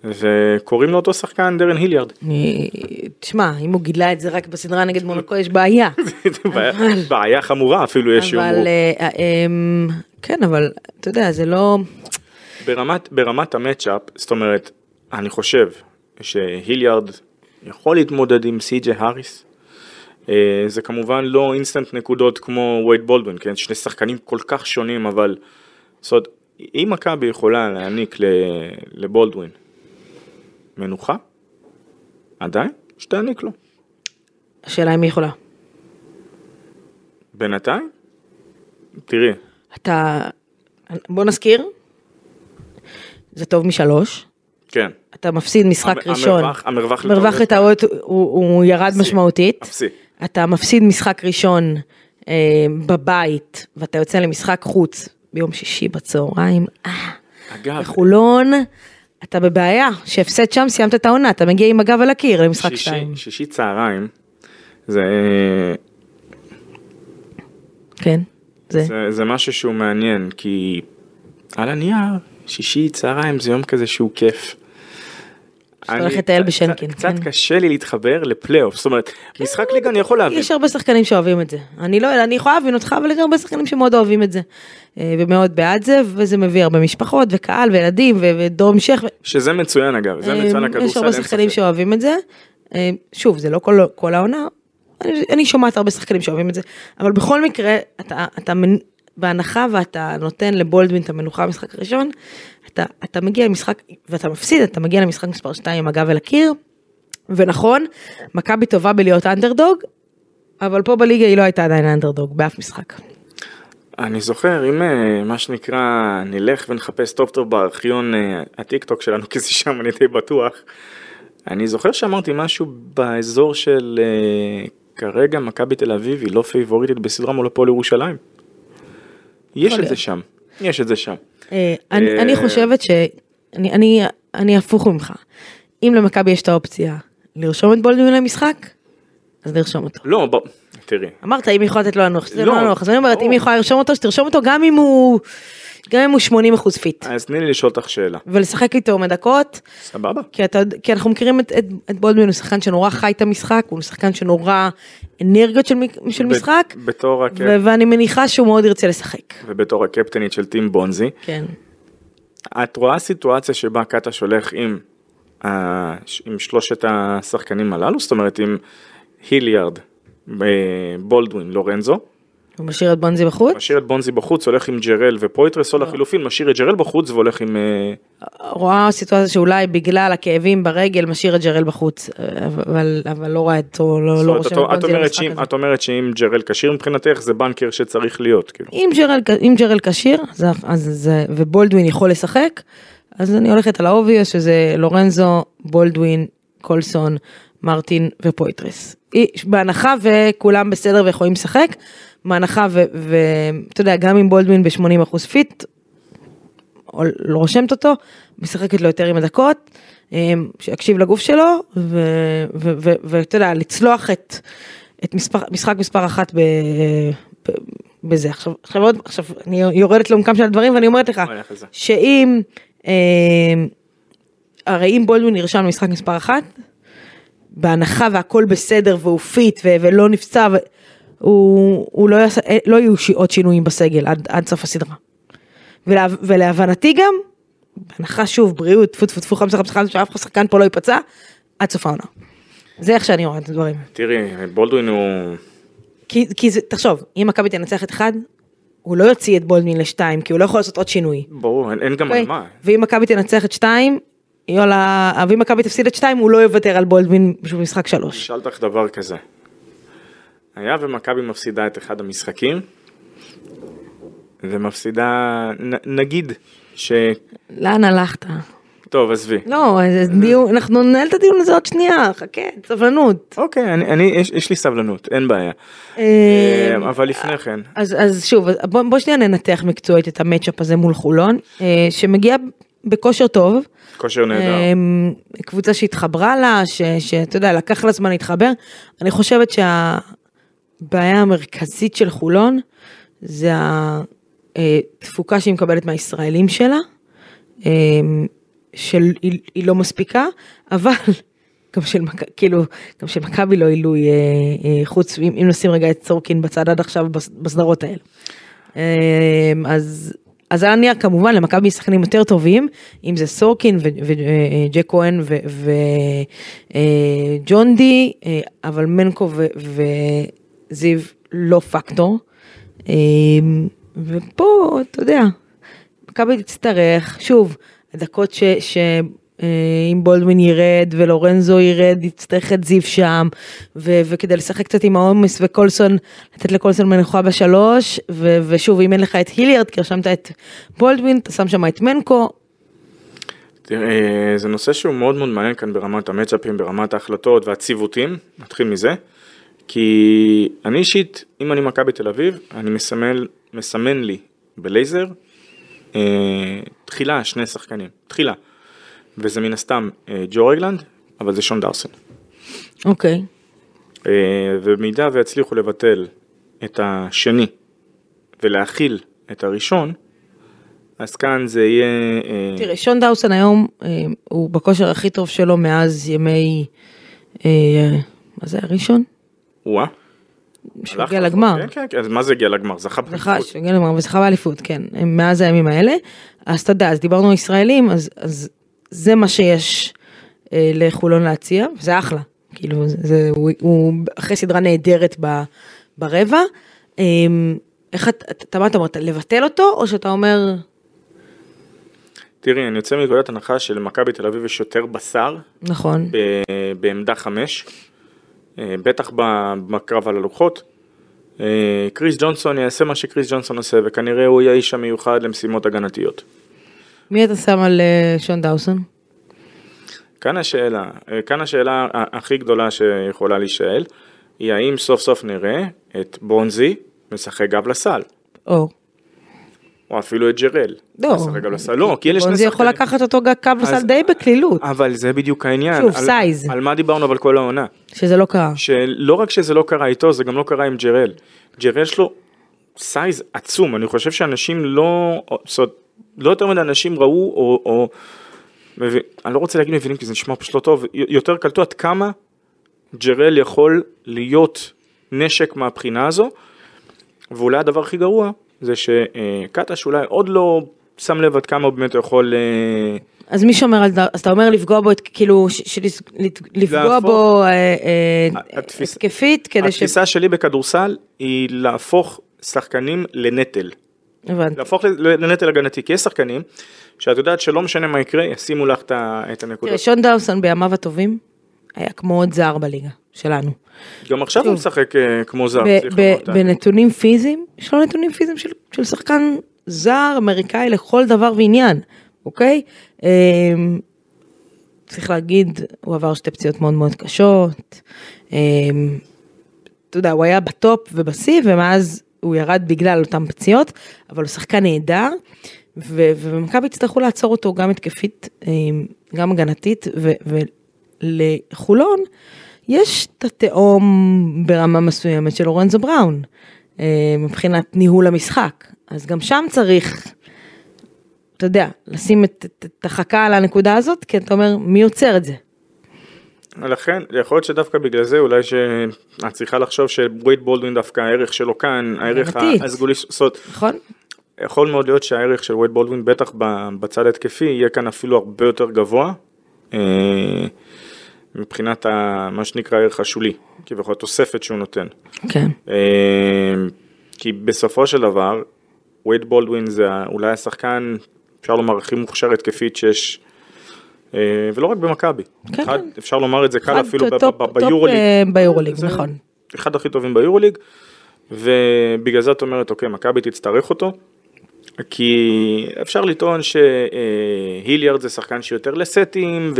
וקוראים לו אותו שחקן דרן היליארד. תשמע, אם הוא גילה את זה רק בסדרה נגד מונקו יש בעיה. [LAUGHS] בעיה- חמורה אפילו יש אבל שיאמרו. אה, אה, אמ, כן, אבל אתה יודע, זה לא... ברמת, ה matchup, זאת אומרת, אני חושב שהיליארד יכול להתמודד עם סי.ג'י האריס. אה, זה כמובן לא אינסטנט נקודות כמו וייד בולדווין, כן? שני שחקנים כל כך שונים, אבל... זאת אומרת, אם מכבי יכולה להעניק לבולדווין מנוחה, עדיין, שתעניק לו. השאלה אם היא יכולה. בינתיים, תראי, אתה... בוא נזכיר, זה טוב משלוש, כן, אתה מפסיד משחק המ- ראשון, המרווח- המרווח מרווח לטעויות- לטעויות הוא, הוא ירד אפסי. משמעותית, אפסי. אתה מפסיד משחק ראשון אה, בבית ואתה יוצא למשחק חוץ ביום שישי בצהריים, אה, אגב, בחולון, אתה בבעיה, שהפסד שם סיימת את העונה, אתה מגיע עם הגב על הקיר למשחק שישי, שתיים. שישי צהריים, זה, כן, זה. זה, זה משהו שהוא מעניין, כי על הנייר, שישי צהריים זה יום כזה שהוא כיף. הולך אני- לטייל בשנקין, קצת כן. קשה לי להתחבר לפלייאוף, זאת אומרת, משחק ליגה אני יכול להבין. יש הרבה שחקנים שאוהבים את זה. אני לא, אני יכולה להבין אותך, אבל יש הרבה שחקנים שמאוד אוהבים את זה. אה, ומאוד בעד זה, וזה מביא הרבה משפחות וקהל וילדים ו- ודרום שייח. שזה מצוין אגב, זה מצוין אה, לכדורסל, יש הרבה שחקנים. שאוהבים את זה. אה, שוב, זה לא כל, כל העונה. אני, אני שומעת הרבה שחקנים שאוהבים את זה, אבל בכל מקרה, אתה. בהנחה ואתה נותן לבולדווין את המנוחה במשחק הראשון, אתה, אתה מגיע למשחק, ואתה מפסיד, אתה מגיע למשחק מספר 2 עם הגב אל הקיר, ונכון, מכבי טובה בלהיות אנדרדוג, אבל פה בליגה היא לא הייתה עדיין אנדרדוג באף משחק. אני זוכר, אם אה, מה שנקרא, נלך ונחפש טוב טוב בארכיון אה, הטיק טוק שלנו, [LAUGHS] כי זה שם אני די בטוח. אני זוכר שאמרתי משהו באזור של אה, כרגע מכבי תל אביב היא לא פייבוריטית בסדרה מול הפועל ירושלים. יש את זה. שם, יש את זה שם. אה, אני, אה, חושבת שאני אני, הפוך ממך. אם למכבי יש את האופציה לרשום את בולדווין למשחק, אז לרשום אותו. לא, בוא, תראי, אמרת אם היא יכולה לתת לו לנוח, שתתן לו לא, לנוח, אז אני אומרת אם. היא יכולה לרשום אותו, שתרשום אותו גם אם הוא, גם אם הוא 80 אחוז fit. אז תני לי לשאול אותך שאלה, ולשחק איתו בדקות, סבבה? כי, אתה, כי אנחנו מכירים את, את, את בולדווין, הוא שחקן שנורא חי את המשחק, הוא שחקן שנורא אנרגיות של, של ב- משחק, בתור הקפ- ו- ואני מניחה שהוא מאוד ירצה לשחק. ובתור הקפטנית של team בונזי, כן. את רואה סיטואציה שבה קטש הולך עם, ה- עם שלושת השחקנים הללו, זאת אומרת עם היליארד, אה, בולדווין, לורנזו, הוא משאיר את בונזי בחוץ? משאיר את בונזי בחוץ, הולך עם ג'רל ופויטרס, או לחילופין משאיר את ג'רל בחוץ והולך עם אה, רואה סיטואציה שאולי בגלל הכאבים ברגל משאיר את ג'רל בחוץ, אבל, אבל לא רואה אותו, לא, לא רושם את- את את בונזי אומרת למשחק הזה. את אומרת שאם ג'רל כשיר מבחינתך זה בנקר שצריך להיות, כאילו. אם ג'רל, אם ג'רל כשיר, אז, אז זה, ובולדווין יכול לשחק, אז אני הולכת על ה obvious שזה לורנזו, בולדווין, קולסון, מרטין ופויטרס. בהנחה וכולם בסדר ויכולים לשחק, בהנחה ואתה יודע, גם אם בולדווין ב-80% fit, לא רושמת אותו, משחקת לו יותר עם הדקות, אמ, שיקשיב לגוף שלו, ואתה יודע, לצלוח את, את מספר, משחק מספר אחת ב, ב, בזה. עכשיו, עכשיו עוד, עכשיו אני יורדת לעומקם של הדברים ואני אומרת לך. שאם, אמ, הרי אם בולדווין נרשם למשחק מספר אחת, בהנחה והכל בסדר והוא fit ולא נפצע, ו- הוא, הוא לא, יעשה, לא יהיו ש- עוד שינויים בסגל עד, עד סוף הסדרה. ולה, ולהבנתי גם, בהנחה שוב בריאות, טפו טפו טפו חמסה חמסה חמסה, שאף שחקן פה לא ייפצע, עד סוף העונה. זה איך שאני רואה את הדברים. תראי, בולדווין הוא... כי, כי זה, תחשוב, אם מכבי תנצח את אחד, הוא לא יוציא את בולדווין לשתיים, כי הוא לא יכול לעשות עוד שינוי. ברור, אין- אין גם על אוקיי? מה. ואם מכבי תנצח את שתיים, יאללה, ואם מכבי תפסיד את שתיים, הוא לא יוותר על בולדווין בשביל משחק שלוש. אשאל אותך דבר כזה. היה ומכבי מפסידה את אחד המשחקים, ומפסידה, נ- נגיד, ש... לאן הלכת? טוב, עזבי. לא, זה דיון, אנחנו ננהל את הדיון הזה עוד שנייה, חכה, סבלנות. אוקיי, אני, אני, יש, יש לי סבלנות, אין בעיה. אה, אה, אבל לפני כן, אז, אז שוב, בוא, בוא שנייה ננתח מקצועית את המצ'אפ הזה מול חולון, אה, שמגיע בכושר טוב. כושר נהדר. קבוצה שהתחברה לה, שאתה יודע, לקח לה זמן להתחבר. אני חושבת שהבעיה המרכזית של חולון זה התפוקה שהיא מקבלת מהישראלים שלה, אמ, שהיא היא לא מספיקה, אבל גם של, כאילו, גם של מכבי לא עילוי, אה, אה, חוץ, אם, אם נשים רגע את צורקין בצד עד עכשיו בס- בסדרות האלה. אמ, אז אז היה נראה כמובן למכבי שחקנים יותר טובים, אם זה סורקין וג'ק כהן וג'ון די, אה, אבל מנקו ו- וזיו לא פקטור. אמ, ופה, אתה יודע, מכבי תצטרך, שוב, הדקות ש... ש אה, אם בולדווין ירד ולורנזו ירד, יצטרך את זיו שם, ו- וכדי לשחק קצת עם העומס וקולסון, לתת לקולסון מנוחה בשלוש, ו- ושוב, אם אין לך את היליארד, כי רשמת את בולדווין, אתה שם שם את מנקו, תראה, זה נושא שהוא מאוד מאוד מעניין כאן ברמת המצ'אפים, ברמת ההחלטות והציוותים, נתחיל מזה. כי אני אישית, אם אני מכבי תל אביב, אני מסמל, מסמן לי בלייזר אה, תחילה שני שחקנים, תחילה. וזה מן הסתם אה, ג'ו רגלנד, אבל זה שון דרסון. אוקיי. אה, ובמידה ויצליחו לבטל את השני ולהכיל את הראשון, אז כאן זה יהיה... אה, תראה, שון דאוסון היום אה, הוא בכושר הכי טוב שלו מאז ימי, אה, מה זה הראשון? וואה. שהוא הגיע. לגמר. כן, כן, כן, אז מה זה הגיע לגמר? זכה זכה, באליפות. שהגיע לגמר וזכה באליפות, כן, מאז הימים האלה. אז אתה יודע, אז דיברנו ישראלים, אז, אז זה מה שיש אה, לחולון להציע, וזה אחלה. כאילו, זה, הוא, הוא אחרי סדרה נהדרת ב, ברבע. אה, איך אתה, אתה, מה אתה אומר, לבטל אותו, או שאתה אומר, תראי, אני יוצא מנקודת הנחה שלמכבי תל אביב יש יותר בשר נכון, ב- בעמדה חמש, בטח ב- בקרב על הלוחות. אה, קריס ג'ונסון יעשה מה שקריס ג'ונסון עושה, וכנראה הוא יהיה האיש המיוחד למשימות הגנתיות. מי אתה שם על אה, שון דאוסון? כאן השאלה, אה, כאן השאלה הכי גדולה שיכולה להישאל, היא האם סוף סוף נראה את בונזי משחק גב לסל, או, או אפילו את ג'רל. לא, משחק גב לסל. לא, כי אלה שני בונזי יכול שחקנים. לקחת אותו גב לסל אז- די בקלילות, אבל זה בדיוק העניין. שוב, על- size. על מה דיברנו אבל כל העונה? שזה לא קרה. שלא רק שזה לא קרה איתו, זה גם לא קרה עם ג'רל. ג'רל יש לו size עצום, אני חושב שאנשים לא, זאת אומרת, לא יותר מדי אנשים ראו, או, או מבין, אני לא רוצה להגיד מבינים כי זה נשמע פשוט לא טוב, יותר קלטו עד כמה ג'רל יכול להיות נשק מהבחינה הזו, ואולי הדבר הכי גרוע זה שקטש אולי עוד לא שם לב עד כמה הוא באמת יכול אה, אז מי שומר על זה? אז אתה אומר לפגוע בו, כאילו, לפגוע בו התקפית, כדי ש... התפיסה שלי בכדורסל היא להפוך שחקנים לנטל. הבנתי. להפוך לנטל הגנתי, כי יש שחקנים שאת יודעת שלא משנה מה יקרה, ישימו לך את הנקודות. תראה, שון דאוסון בימיו הטובים היה כמו עוד זר בליגה שלנו. גם עכשיו הוא שוב. משחק אה, כמו זר. צריך לומר. בנתונים פיזיים, יש לו נתונים פיזיים של, של שחקן זר אמריקאי לכל דבר ועניין, אוקיי? אמ, צריך להגיד, הוא עבר שתי פציעות מאוד מאוד קשות. אמ, אתה יודע, הוא היה בטופ ובשיא, ומאז הוא ירד בגלל אותן פציעות, אבל הוא שחקן נהדר, ו- ומכבי יצטרכו לעצור אותו גם התקפית, אמ, גם הגנתית, ו- ולחולון יש את התהום ברמה מסוימת של לורנזו בראון, אה, מבחינת ניהול המשחק, אז גם שם צריך, אתה יודע, לשים את, את, את החכה על הנקודה הזאת, כי אתה אומר, מי עוצר את זה? לכן, יכול להיות שדווקא בגלל זה אולי שאת צריכה לחשוב שווייד בולדווין דווקא הערך שלו כאן, הערך. הסגולי, זאת נכון? יכול מאוד להיות שהערך של וייד בולדווין בטח בצד התקפי יהיה כאן אפילו הרבה יותר גבוה אה, מבחינת ה, מה שנקרא הערך השולי, כביכול התוספת שהוא נותן. כן. אה, כי בסופו של דבר וייד בולדווין זה אולי השחקן אפשר לומר הכי מוכשר התקפית שיש. אה, ולא רק במכבי, כן, אחד- כן. אפשר לומר את זה קל אפילו ביורוליג, אה, ביורוליג, נכון. אחד הכי טובים ביורוליג, ובגלל זה את אומרת, אוקיי, מכבי תצטרך אותו, כי אפשר לטעון שהיליארד זה שחקן שיותר לסטים,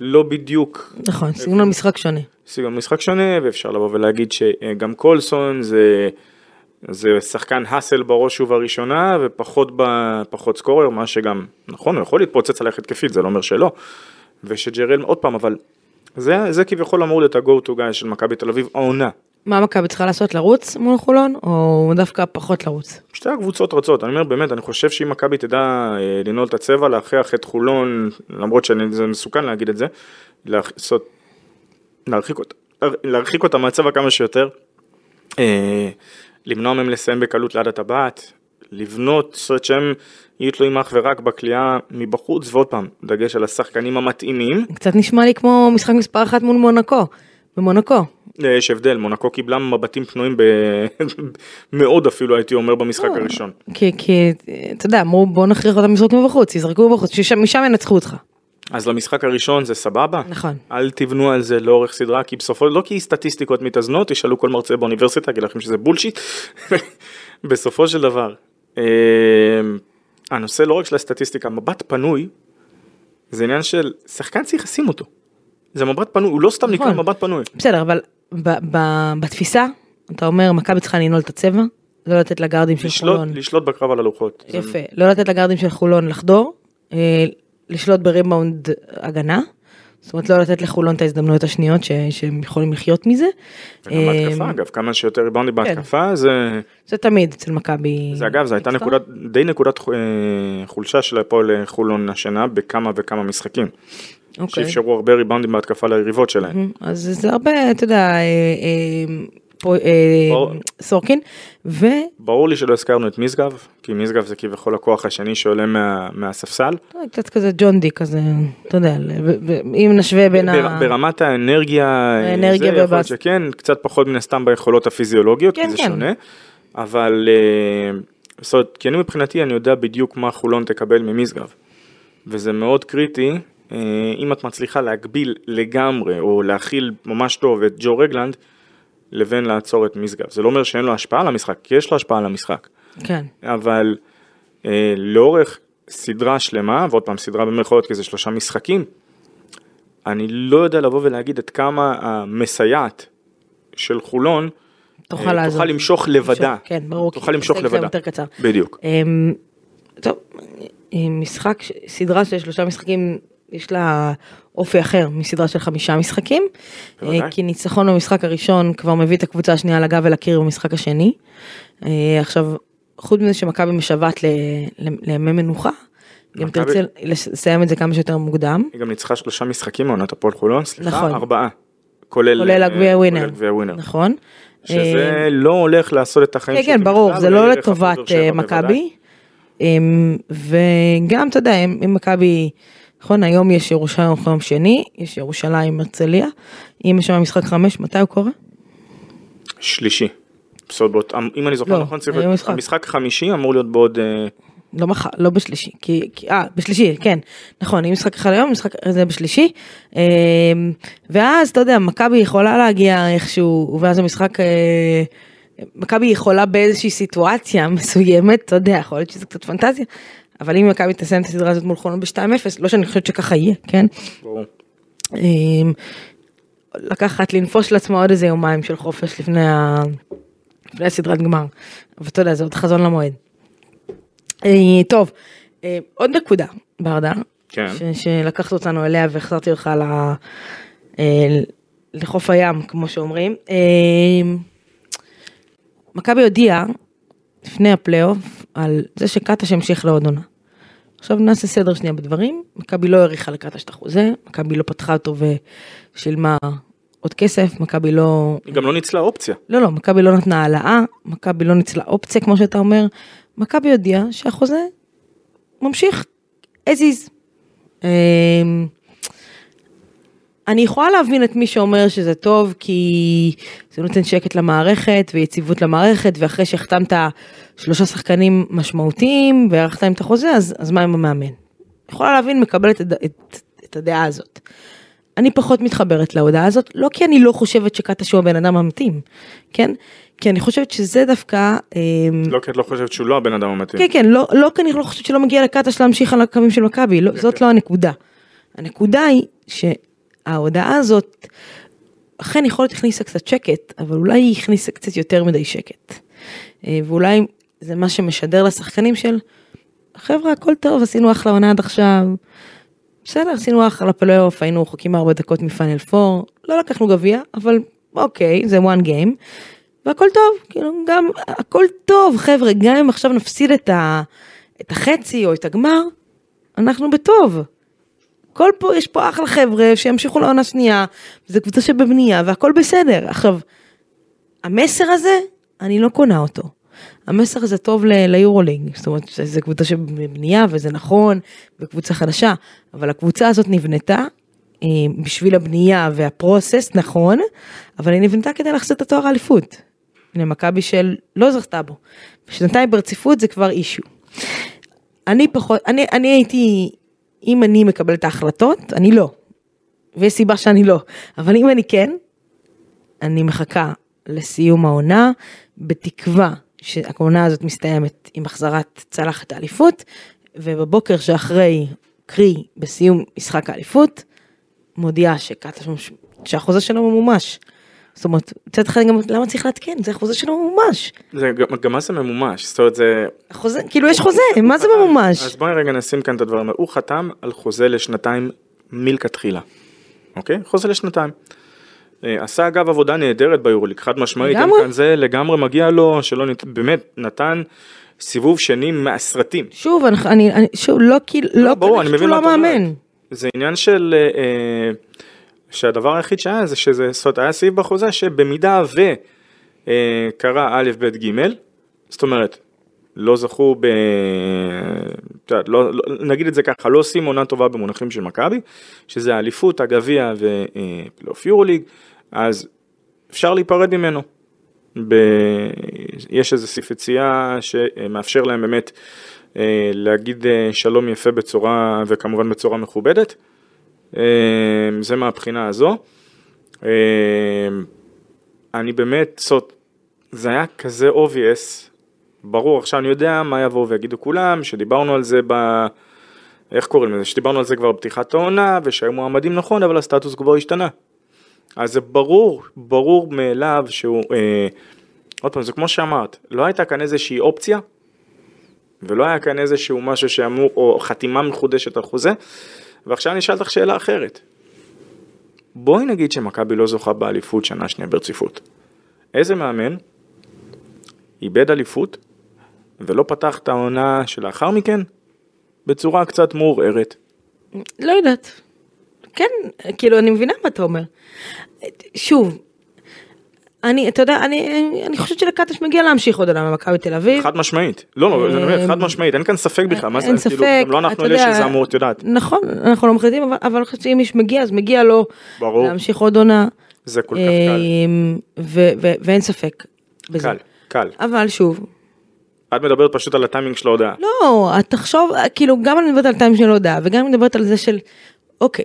ושלא בדיוק נכון, סגנון משחק שונה. סגנון משחק שונה, ואפשר לבוא ולהגיד שגם קולסון זה, זה שחקן האסל בראש ובראשונה, ופחות ב, פחות סקורר, מה שגם, נכון, הוא יכול להתפוצץ עליך התקפית, זה לא אומר שלא. ושג'רל, עוד פעם, אבל זה, זה כביכול אמור להיות ה-go to guy של מכבי תל אביב, העונה. מה מכבי צריכה לעשות, לרוץ מול חולון, או דווקא פחות לרוץ? שתי הקבוצות רצות, אני אומר באמת, אני חושב שאם מכבי תדע אה, לנעול את הצבע, להכריח את חולון, למרות שזה מסוכן להגיד את זה, לעשות, להרחיק אותה, להרחיק אותה מהצבע כמה שיותר, אה, למנוע מהם לסיים בקלות ליד הטבעת, לבנות, זאת אומרת שהם יהיו תלויים אך ורק בכלייה מבחוץ, ועוד פעם, דגש על השחקנים המתאימים, קצת נשמע לי כמו משחק מספר אחת מול מונקו. במונקו. אה, יש הבדל, מונקו קיבלה מבטים פנויים ב... [LAUGHS] מאוד אפילו הייתי אומר במשחק הראשון. כי, כי, אתה יודע, אמרו בוא נכריח אותם לזרוק מבחוץ, יזרקו מבחוץ, משם ינצחו אותך. אז למשחק הראשון זה סבבה? נכון. אל תבנו על זה לאורך סדרה, כי בסופו, לא כי סטטיסטיקות מתאזנות, תשאלו כל מרצה באוניברסיטה, יגיד לכם שזה בולשיט. [LAUGHS] בסופו של דבר, אה, הנושא לא רק של הסטטיסטיקה, מבט פנוי, זה עניין של שחקן צריך לשים אותו. זה מבט פנוי, הוא לא סתם נקרא נכון. מבט פנוי. בסדר, אבל ב, ב, בתפיסה, אתה אומר, מכבי צריכה לנעול את הצבע, לא לתת לגארדים של חולון. לשלוט בקרב על הלוחות. יפה, לא לתת לגארדים של חולון לחדור, אה, לשלוט בריבאונד הגנה, זאת אומרת לא לתת לחולון את ההזדמנויות השניות ש, שהם יכולים לחיות מזה. וגם אה, בהתקפה, אגב, כמה שיותר ריבאונדים כן. בהתקפה, זה... זה תמיד אצל מכבי. זה אגב, זו הייתה. נקודת, די נקודת אה, חולשה של הפועל אה, חולון השנה בכמה וכמה משחקים. אוקיי. שאפשרו הרבה ריבאונדים בהתקפה ליריבות שלהם. אז זה הרבה, אתה יודע, אה, אה, פה, אה, ברור. סורקין, ו... ברור לי שלא הזכרנו את משגב, כי משגב זה כביכול הכוח השני שעולה מה, מהספסל. קצת כזה ג'ון די כזה, אתה יודע, אם נשווה בין בר, ה... ברמת האנרגיה, אה, האנרגיה זה יכול ובס- להיות שכן, קצת פחות מן הסתם ביכולות הפיזיולוגיות, כן, כי זה כן. שונה, אבל אה, זאת אומרת, כי אני מבחינתי אני יודע בדיוק מה חולון תקבל ממשגב, וזה מאוד קריטי, אם את מצליחה להגביל לגמרי, או להכיל ממש טוב את ג'ו רגלנד, לבין לעצור את משגב. זה לא אומר שאין לו השפעה על המשחק, כי יש לו השפעה על המשחק. כן, אבל אה, לאורך סדרה שלמה, ועוד פעם סדרה במרכאות כי זה שלושה משחקים, אני לא יודע לבוא ולהגיד עד כמה המסייעת של חולון תוכל אה, לעזור. תוכל למשוך לבדה. כן, ברור. תוכל למשוך לבדה. יותר קצר. בדיוק. אמ, טוב, עם משחק, סדרה של שלושה משחקים, יש לה אופי אחר מסדרה של חמישה משחקים. בוודאי. אה, כי ניצחון במשחק הראשון כבר מביא את הקבוצה השנייה לגב ולקיר במשחק השני. אה, עכשיו, חוץ מזה שמכבי משוועת לימי מנוחה, גם תרצה לסיים את זה כמה שיותר מוקדם. היא גם ניצחה שלושה משחקים מעונת הפועל חולון, סליחה, נכון. ארבעה. כולל כולל אה, הגביע ווינר. ווינר. נכון. שזה לא הולך לעשות את החיים כן, כן, ברור, זה לא לטובת. מכבי. אמ, וגם, אתה יודע, אם מכבי, נכון, היום יש ירושלים יום שני, יש ירושלים הרצליה. אם יש שם משחק חמש, מתי הוא קורה? שלישי. בסוד באות, אם אני זוכר לא, נכון, צריך משחק. המשחק החמישי אמור להיות בעוד, אה, לא מחר, לא בשלישי, כי, כי- אה, בשלישי, כן, נכון, אם משחק אחד היום, משחק זה בשלישי, אה, ואז אתה יודע, מכבי יכולה להגיע איכשהו, ואז המשחק, אה, מכבי יכולה באיזושהי סיטואציה מסוימת, אתה יודע, יכול להיות שזה קצת פנטזיה, אבל אם מכבי תסיים את הסדרה הזאת מול חולון ב-2-0, לא שאני חושבת שככה יהיה, כן? ברור. אה, לקחת, לנפוש לעצמו עוד איזה יומיים של חופש לפני, ה... לפני הסדרת גמר, אבל אתה יודע, זה עוד חזון למועד. אה, טוב, אה, עוד נקודה, ברדה, כן. ש- שלקחת אותנו אליה והחזרתי אותך ל... אה, לחוף הים, כמו שאומרים. אה, מכבי הודיעה לפני הפלייאוף על זה שקטש המשיך לעוד עונה. עכשיו נעשה סדר שנייה בדברים, מכבי לא האריכה לקטש את החוזה, מכבי לא פתחה אותו ושילמה עוד כסף, מכבי לא... היא גם לא ניצלה אופציה. לא, לא, מכבי לא נתנה העלאה, מכבי לא ניצלה אופציה כמו שאתה אומר, מכבי הודיעה שהחוזה ממשיך. as is. אני יכולה להבין את מי שאומר שזה טוב כי זה נותן שקט למערכת ויציבות למערכת ואחרי שהחתמת שלושה שחקנים משמעותיים והארכת להם את החוזה אז, אז מה עם המאמן. יכולה להבין מקבלת את, את, את הדעה הזאת. אני פחות מתחברת להודעה הזאת, לא כי אני לא חושבת שקטש הוא הבן אדם המתאים, כן? כי אני חושבת שזה דווקא, אמ, לא כי את לא חושבת שהוא לא הבן אדם המתאים. כן כן, לא, לא כי אני לא חושבת שלא מגיע לקטש להמשיך על הקווים של מכבי, לא, זאת לא הנקודה. הנקודה היא שההודעה הזאת, אכן יכול להיות הכניסה קצת שקט, אבל אולי היא הכניסה קצת יותר מדי שקט. אה, ואולי זה מה שמשדר לשחקנים של, חבר'ה הכל טוב, עשינו אחלה עונה עד עכשיו. בסדר, עשינו אחלה פלייאוף, היינו רחוקים ארבע דקות מפאנל 4, לא לקחנו גביע, אבל אוקיי, זה one game, והכל טוב, כאילו גם, הכל טוב, חבר'ה, גם אם עכשיו נפסיד את, ה, את החצי או את הגמר, אנחנו בטוב. כל פה, יש פה אחלה חבר'ה שימשיכו לעונה שנייה, זו קבוצה שבבנייה והכל בסדר. עכשיו, המסר הזה, אני לא קונה אותו. המסר הזה טוב ל- ליורוליג, זאת אומרת שזו קבוצה שבבנייה וזה נכון, וקבוצה חדשה, אבל הקבוצה הזאת נבנתה אה, בשביל הבנייה והפרוסס, נכון, אבל היא נבנתה כדי להחזיר את התואר האליפות. הנה מכבי של לא זכתה בו, שנתיים ברציפות זה כבר אישו. אני פחות, אני, אני הייתי, אם אני מקבל את ההחלטות, אני לא. ויש סיבה שאני לא, אבל אם אני כן, אני מחכה לסיום העונה, בתקווה שהעונה הזאת מסתיימת עם החזרת צלחת האליפות, ובבוקר שאחרי, קרי בסיום משחק האליפות, מודיעה שהחוזה שלו ממומש. זאת אומרת, מצד אחד גם, למה צריך לעדכן? זה החוזה שלו ממומש. זה גם- גם מה זה ממומש, זאת אומרת זה... החוזה, כאילו יש חוזה, מה זה ממומש? אז בואי רגע נשים כאן את הדברים, הוא חתם על חוזה לשנתיים מלכתחילה, אוקיי? חוזה לשנתיים. אה, עשה אגב עבודה נהדרת ביורוליג, חד משמעית, אין. כאן זה לגמרי מגיע לו, שלא נת... באמת נתן סיבוב שני מהסרטים. שוב, אני, אני, שוב, לא כאילו, לא, ברור, אני מבין מה לא. מאמן. זה עניין של, אה, אה, שהדבר היחיד שהיה זה שזה, זאת אומרת, היה סעיף בחוזה שבמידה וקרה א', ב', ג', זאת אומרת, לא זכו ב... יודעת, לא, לא, נגיד את זה ככה, לא עושים עונה טובה במונחים של מכבי, שזה האליפות, הגביע ופלייאוף יורוליג, אז אפשר להיפרד ממנו. ב... יש איזה סעיף יציאה שמאפשר להם באמת אה, להגיד אה, שלום יפה בצורה, וכמובן בצורה מכובדת. אה, זה מהבחינה הזו. אה, אני באמת, זאת, זה היה כזה obvious, ברור, עכשיו אני יודע מה יבואו ויגידו כולם, שדיברנו על זה ב... איך קוראים לזה? שדיברנו על זה כבר בפתיחת העונה, ושהיו מועמדים נכון, אבל הסטטוס כבר השתנה. אז זה ברור, ברור מאליו שהוא, אה, עוד פעם, זה כמו שאמרת, לא הייתה כאן איזושהי אופציה, ולא היה כאן איזשהו משהו שאמור, או חתימה מחודשת על חוזה, ועכשיו אני אשאל אותך שאלה אחרת. בואי נגיד שמכבי לא זוכה באליפות שנה שנייה ברציפות. איזה מאמן איבד אליפות ולא פתח את העונה שלאחר מכן בצורה קצת מעורערת? לא יודעת. כן, כאילו, אני מבינה מה אתה אומר. שוב, אני, אתה יודע, אני, אני חושבת שלקטש מגיע להמשיך עוד עונה במכבי תל אביב. חד משמעית. לא, לא, זה באמת חד משמעית, אין כאן ספק בכלל, אין כאילו, ספק, לא אנחנו אלה יודע, שיזמנו, את יודעת. נכון, אנחנו לא מחליטים, אבל, אני חושבת שאם מישהו מגיע, אז מגיע לו. להמשיך עוד עונה. זה כל כך קל. אמ, ואין ספק. קל. קל. אבל שוב, את מדברת פשוט על הטיימינג של ההודעה. לא, תחשוב, כאילו, גם אני מדברת על טיים של הודעה, וגם אני מדברת על זה של, אוקיי,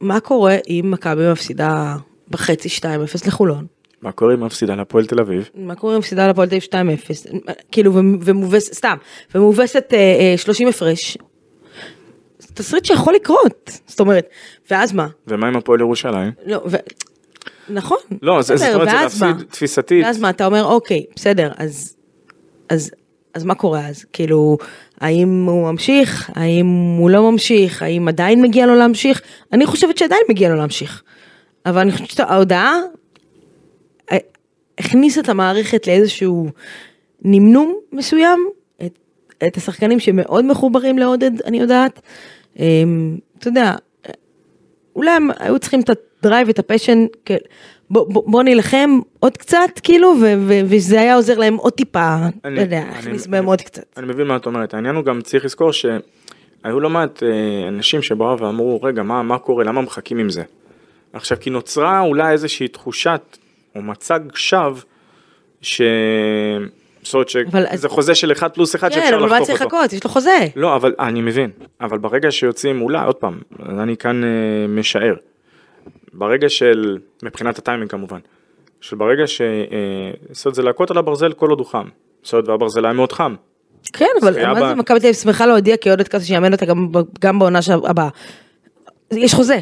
מה קורה אם מכבי מפסידה בחצי 2-0 לחולון? מה קורה אם מפסידה להפועל תל אביב? מה קורה אם מפסידה לפועל תל אביב 2-0? כאילו, ומובסת, סתם, ומובסת אה, אה, 30 הפרש. זה תסריט שיכול לקרות, זאת אומרת, ואז מה? ומה עם הפועל ירושלים? לא, ו... נכון. לא, זה- זאת אומרת, זה? להפסיד תפיסתית. ואז מה, אתה אומר, אוקיי, בסדר, אז, אז, אז מה קורה אז? כאילו, האם הוא ממשיך? האם הוא לא ממשיך? האם עדיין מגיע לו להמשיך? אני חושבת שעדיין מגיע לו להמשיך. אבל אני חושבת שההודעה אה, הכניסה את המערכת לאיזשהו נמנום מסוים, את, את השחקנים שמאוד מחוברים לעודד, אני יודעת. אמ, אתה יודע, אולי הם היו צריכים את ה drive, את ה passion, בוא, בוא, בוא נילחם עוד קצת, כאילו, ו, ו, וזה היה עוזר להם עוד טיפה, אני- אתה יודע, להכניס בהם עוד קצת. אני מבין מה את אומרת, העניין הוא גם צריך לזכור שהיו לא מעט אה, אנשים שבאו ואמרו רגע מה, מה קורה למה מחכים עם זה. עכשיו כי נוצרה אולי איזושהי תחושת או מצג שווא ש... זאת אומרת שזה אז- חוזה של 1 פלוס 1 כן, שאפשר אבל מה לחתוך צריך אותו. לחכות? יש לו חוזה. לא אבל אני מבין אבל ברגע שיוצאים אולי עוד פעם אני כאן אה, משער ברגע של מבחינת הטיימינג כמובן של ברגע ש... אה, זאת אומרת זה להכות על הברזל כל עוד הוא חם. זאת אומרת והברזל היה מאוד חם. כן, אבל מה זה מכבי תל אביב שמחה להודיע כי עודד קאסי שיאמן אותה גם גם בעונה הבאה. יש חוזה,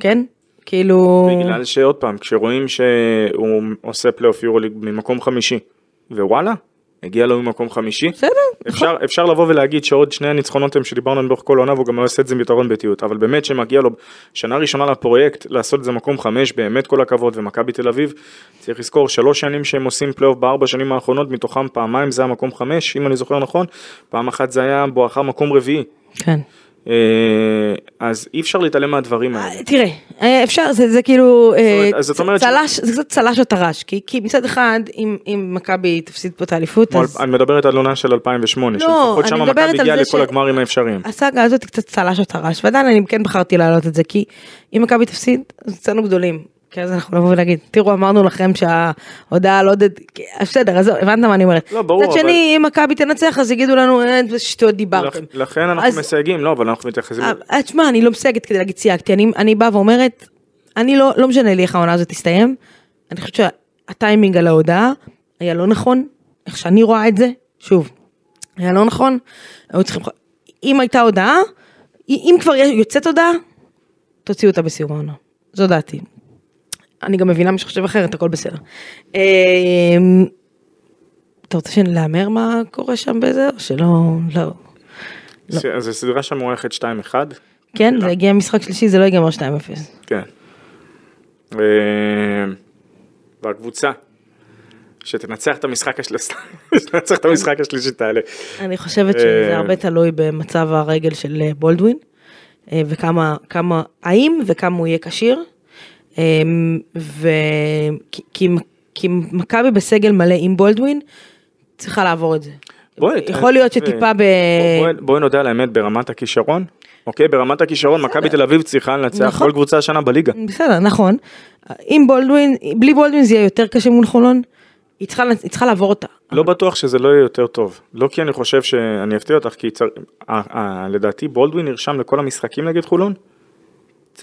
כן? כאילו... בגלל שעוד פעם, כשרואים שהוא עושה פלייאוף יורוליג ממקום חמישי, ווואלה, הגיע לו ממקום חמישי, בסדר, אפשר, אפשר לבוא ולהגיד שעוד שני הניצחונות הם שדיברנו עליהם לאורך כל העונה והוא גם לא עושה את זה עם יתרון ביתיות, אבל באמת שמגיע לו שנה ראשונה לפרויקט לעשות את זה מקום חמש, באמת כל הכבוד, ומכבי תל אביב, צריך לזכור שלוש שנים שהם עושים פלייאוף בארבע שנים האחרונות, מתוכם פעמיים זה היה מקום חמש, אם אני זוכר נכון, פעם אחת זה היה בואכה מקום רביעי, כן. אה, אז אי אפשר להתעלם מהדברים האלה. תראה, אה, אפשר, זה, זה כאילו, אה, אומרת- זאת אומרת ש- צל"ש, זה קצת צל"ש או טר"ש, כי, כי מצד אחד, אם, אם מכבי תפסיד פה את האליפות, אז אני מדברת על עונה של 2008, לא, שלפחות שם מכבי הגיעה לכל ש- הגמרים האפשריים. הסאגה הזאת היא קצת צל"ש או טר"ש, ועדיין אני כן בחרתי להעלות את זה, כי אם מכבי תפסיד, אז יצאנו גדולים. כי אז אנחנו נבוא ונגיד, תראו אמרנו לכם שההודעה אז בסדר, עזוב, הבנת מה אני אומרת. לא, ברור, מצד שני, אם מכבי תנצח, אז יגידו לנו, אה, זה שטויות דיברתם. לכ- לכן אנחנו אז- מסייגים, לא, אבל אנחנו מתייחסים, אה, תשמע, אני לא מסייגת כדי להגיד סייגתי, אני, אני באה ואומרת, אני לא, לא משנה לי איך העונה הזאת תסתיים, אני חושבת שהטיימינג על ההודעה היה לא נכון, איך שאני רואה את זה, שוב, היה לא נכון, היו צריכים, אם הייתה הודעה, אם כבר יוצאת הודעה, תוציאו אותה בסיום העונה, זו דעתי. אני גם מבינה מי שחושב אחרת, הכל בסדר. אה, אתה רוצה שנהמר מה קורה שם בזה, או שלא, לא. ס- זו סדרה שמוערכת 2-1, כן, זה הגיע משחק שלישי, זה לא ייגמר 2-0. כן. אה, והקבוצה שתנצח את המשחק השלישי, [LAUGHS] שתנצח את המשחק השלישי תעלה. אני חושבת שזה אה, הרבה תלוי במצב הרגל של אה, בולדווין, אה, וכמה, כמה, האם וכמה הוא יהיה כשיר. אה, ו... כי- כי- מכבי בסגל מלא עם בולדווין, צריכה לעבור את זה. בואי, יכול להיות שטיפה ב... בואי- בואי נודה על האמת ברמת הכישרון. אוקיי, ברמת הכישרון מכבי תל אביב צריכה לנצח נכון. כל קבוצה השנה בליגה. בסדר, נכון. עם בולדווין, בלי בולדווין זה יהיה יותר קשה מול חולון. היא צריכה, היא צריכה לעבור אותה. לא בטוח שזה לא יהיה יותר טוב. לא כי אני חושב שאני אפתיע אותך, כי צר... אה, אה, לדעתי בולדווין נרשם לכל המשחקים נגד חולון.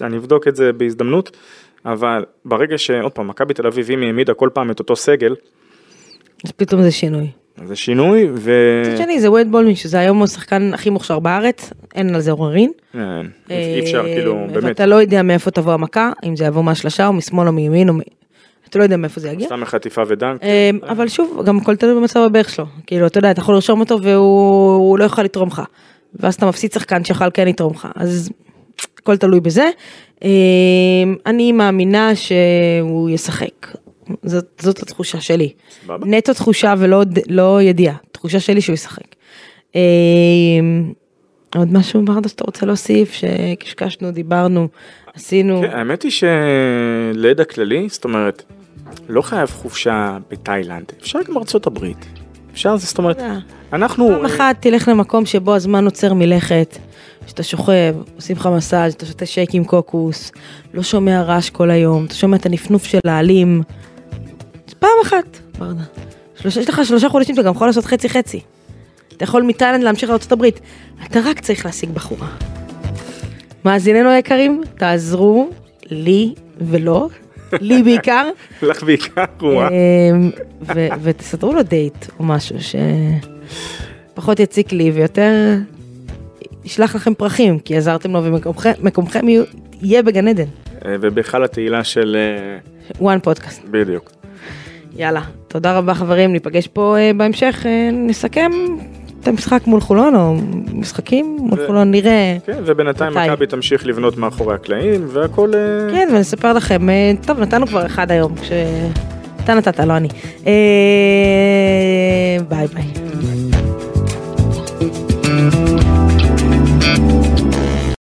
אני אבדוק את זה בהזדמנות, אבל ברגע שעוד פעם, מכבי תל אביב, אם היא העמידה כל פעם את אותו סגל, אז פתאום זה שינוי. זה שינוי, ו... מצד שני זה וייד בולדווין, שזה היום השחקן הכי מוכשר בארץ, אין על זה עוררין. אין, אי אפשר, כאילו, אה, באמת, ואתה לא יודע מאיפה תבוא המכה, אם זה יבוא מהשלשה או משמאל או מימין, או. אתה לא יודע מאיפה זה יגיע. סתם חטיפה ודנק. אה, אבל שוב, גם הכל תלוי במצב הברך שלו. כאילו, אתה יודע, אתה יכול לרשום אותו והוא הוא לא יכול לתרום לך. ואז אתה מפסיד שחקן שיכול כן לתרום לך. אז הכל תלוי בזה. אה, אני מאמינה שהוא ישחק. זאת, זאת התחושה שלי. סבבה. נטו תחושה ולא לא ידיעה. תחושה שלי שהוא ישחק. אה, עוד משהו ברדה שאתה רוצה להוסיף? שקשקשנו, דיברנו, עשינו. כן, האמת היא שלידע כללי, זאת אומרת, לא חייב חופשה בתאילנד, אפשר גם ארצות הברית. אפשר, זאת אומרת, יודע. אנחנו... פעם אחת תלך למקום שבו הזמן עוצר מלכת, שאתה שוכב, עושים לך מסאז', אתה שותה שייק עם קוקוס, לא שומע רעש כל היום, אתה שומע את הנפנוף של העלים. פעם אחת, ברדה, שלושה, יש לך שלושה חודשים, אתה גם יכול לעשות חצי חצי. אתה יכול מתאילנד להמשיך לארה"ב. אתה רק צריך להשיג בחורה. מאזיננו היקרים, תעזרו לי ולא, לי [LAUGHS] בעיקר, לך בעיקר, וואה. אמ, ותסדרו לו דייט או משהו שפחות יציק לי ויותר ישלח לכם פרחים, כי עזרתם לו ומקומכם יהיה בגן עדן. אה, ובהיכל התהילה של... אה, one פודקאסט. בדיוק. יאללה, תודה רבה חברים, ניפגש פה אה, בהמשך, אה, נסכם את המשחק מול חולון או משחקים מול ו- חולון, נראה. כן, ובינתיים? מכבי תמשיך לבנות מאחורי הקלעים, והכל... אה, כן, ונספר לכם, אה, טוב, נתנו כבר אחד היום, כש... אתה נתת, לא אני. אה, ביי ביי.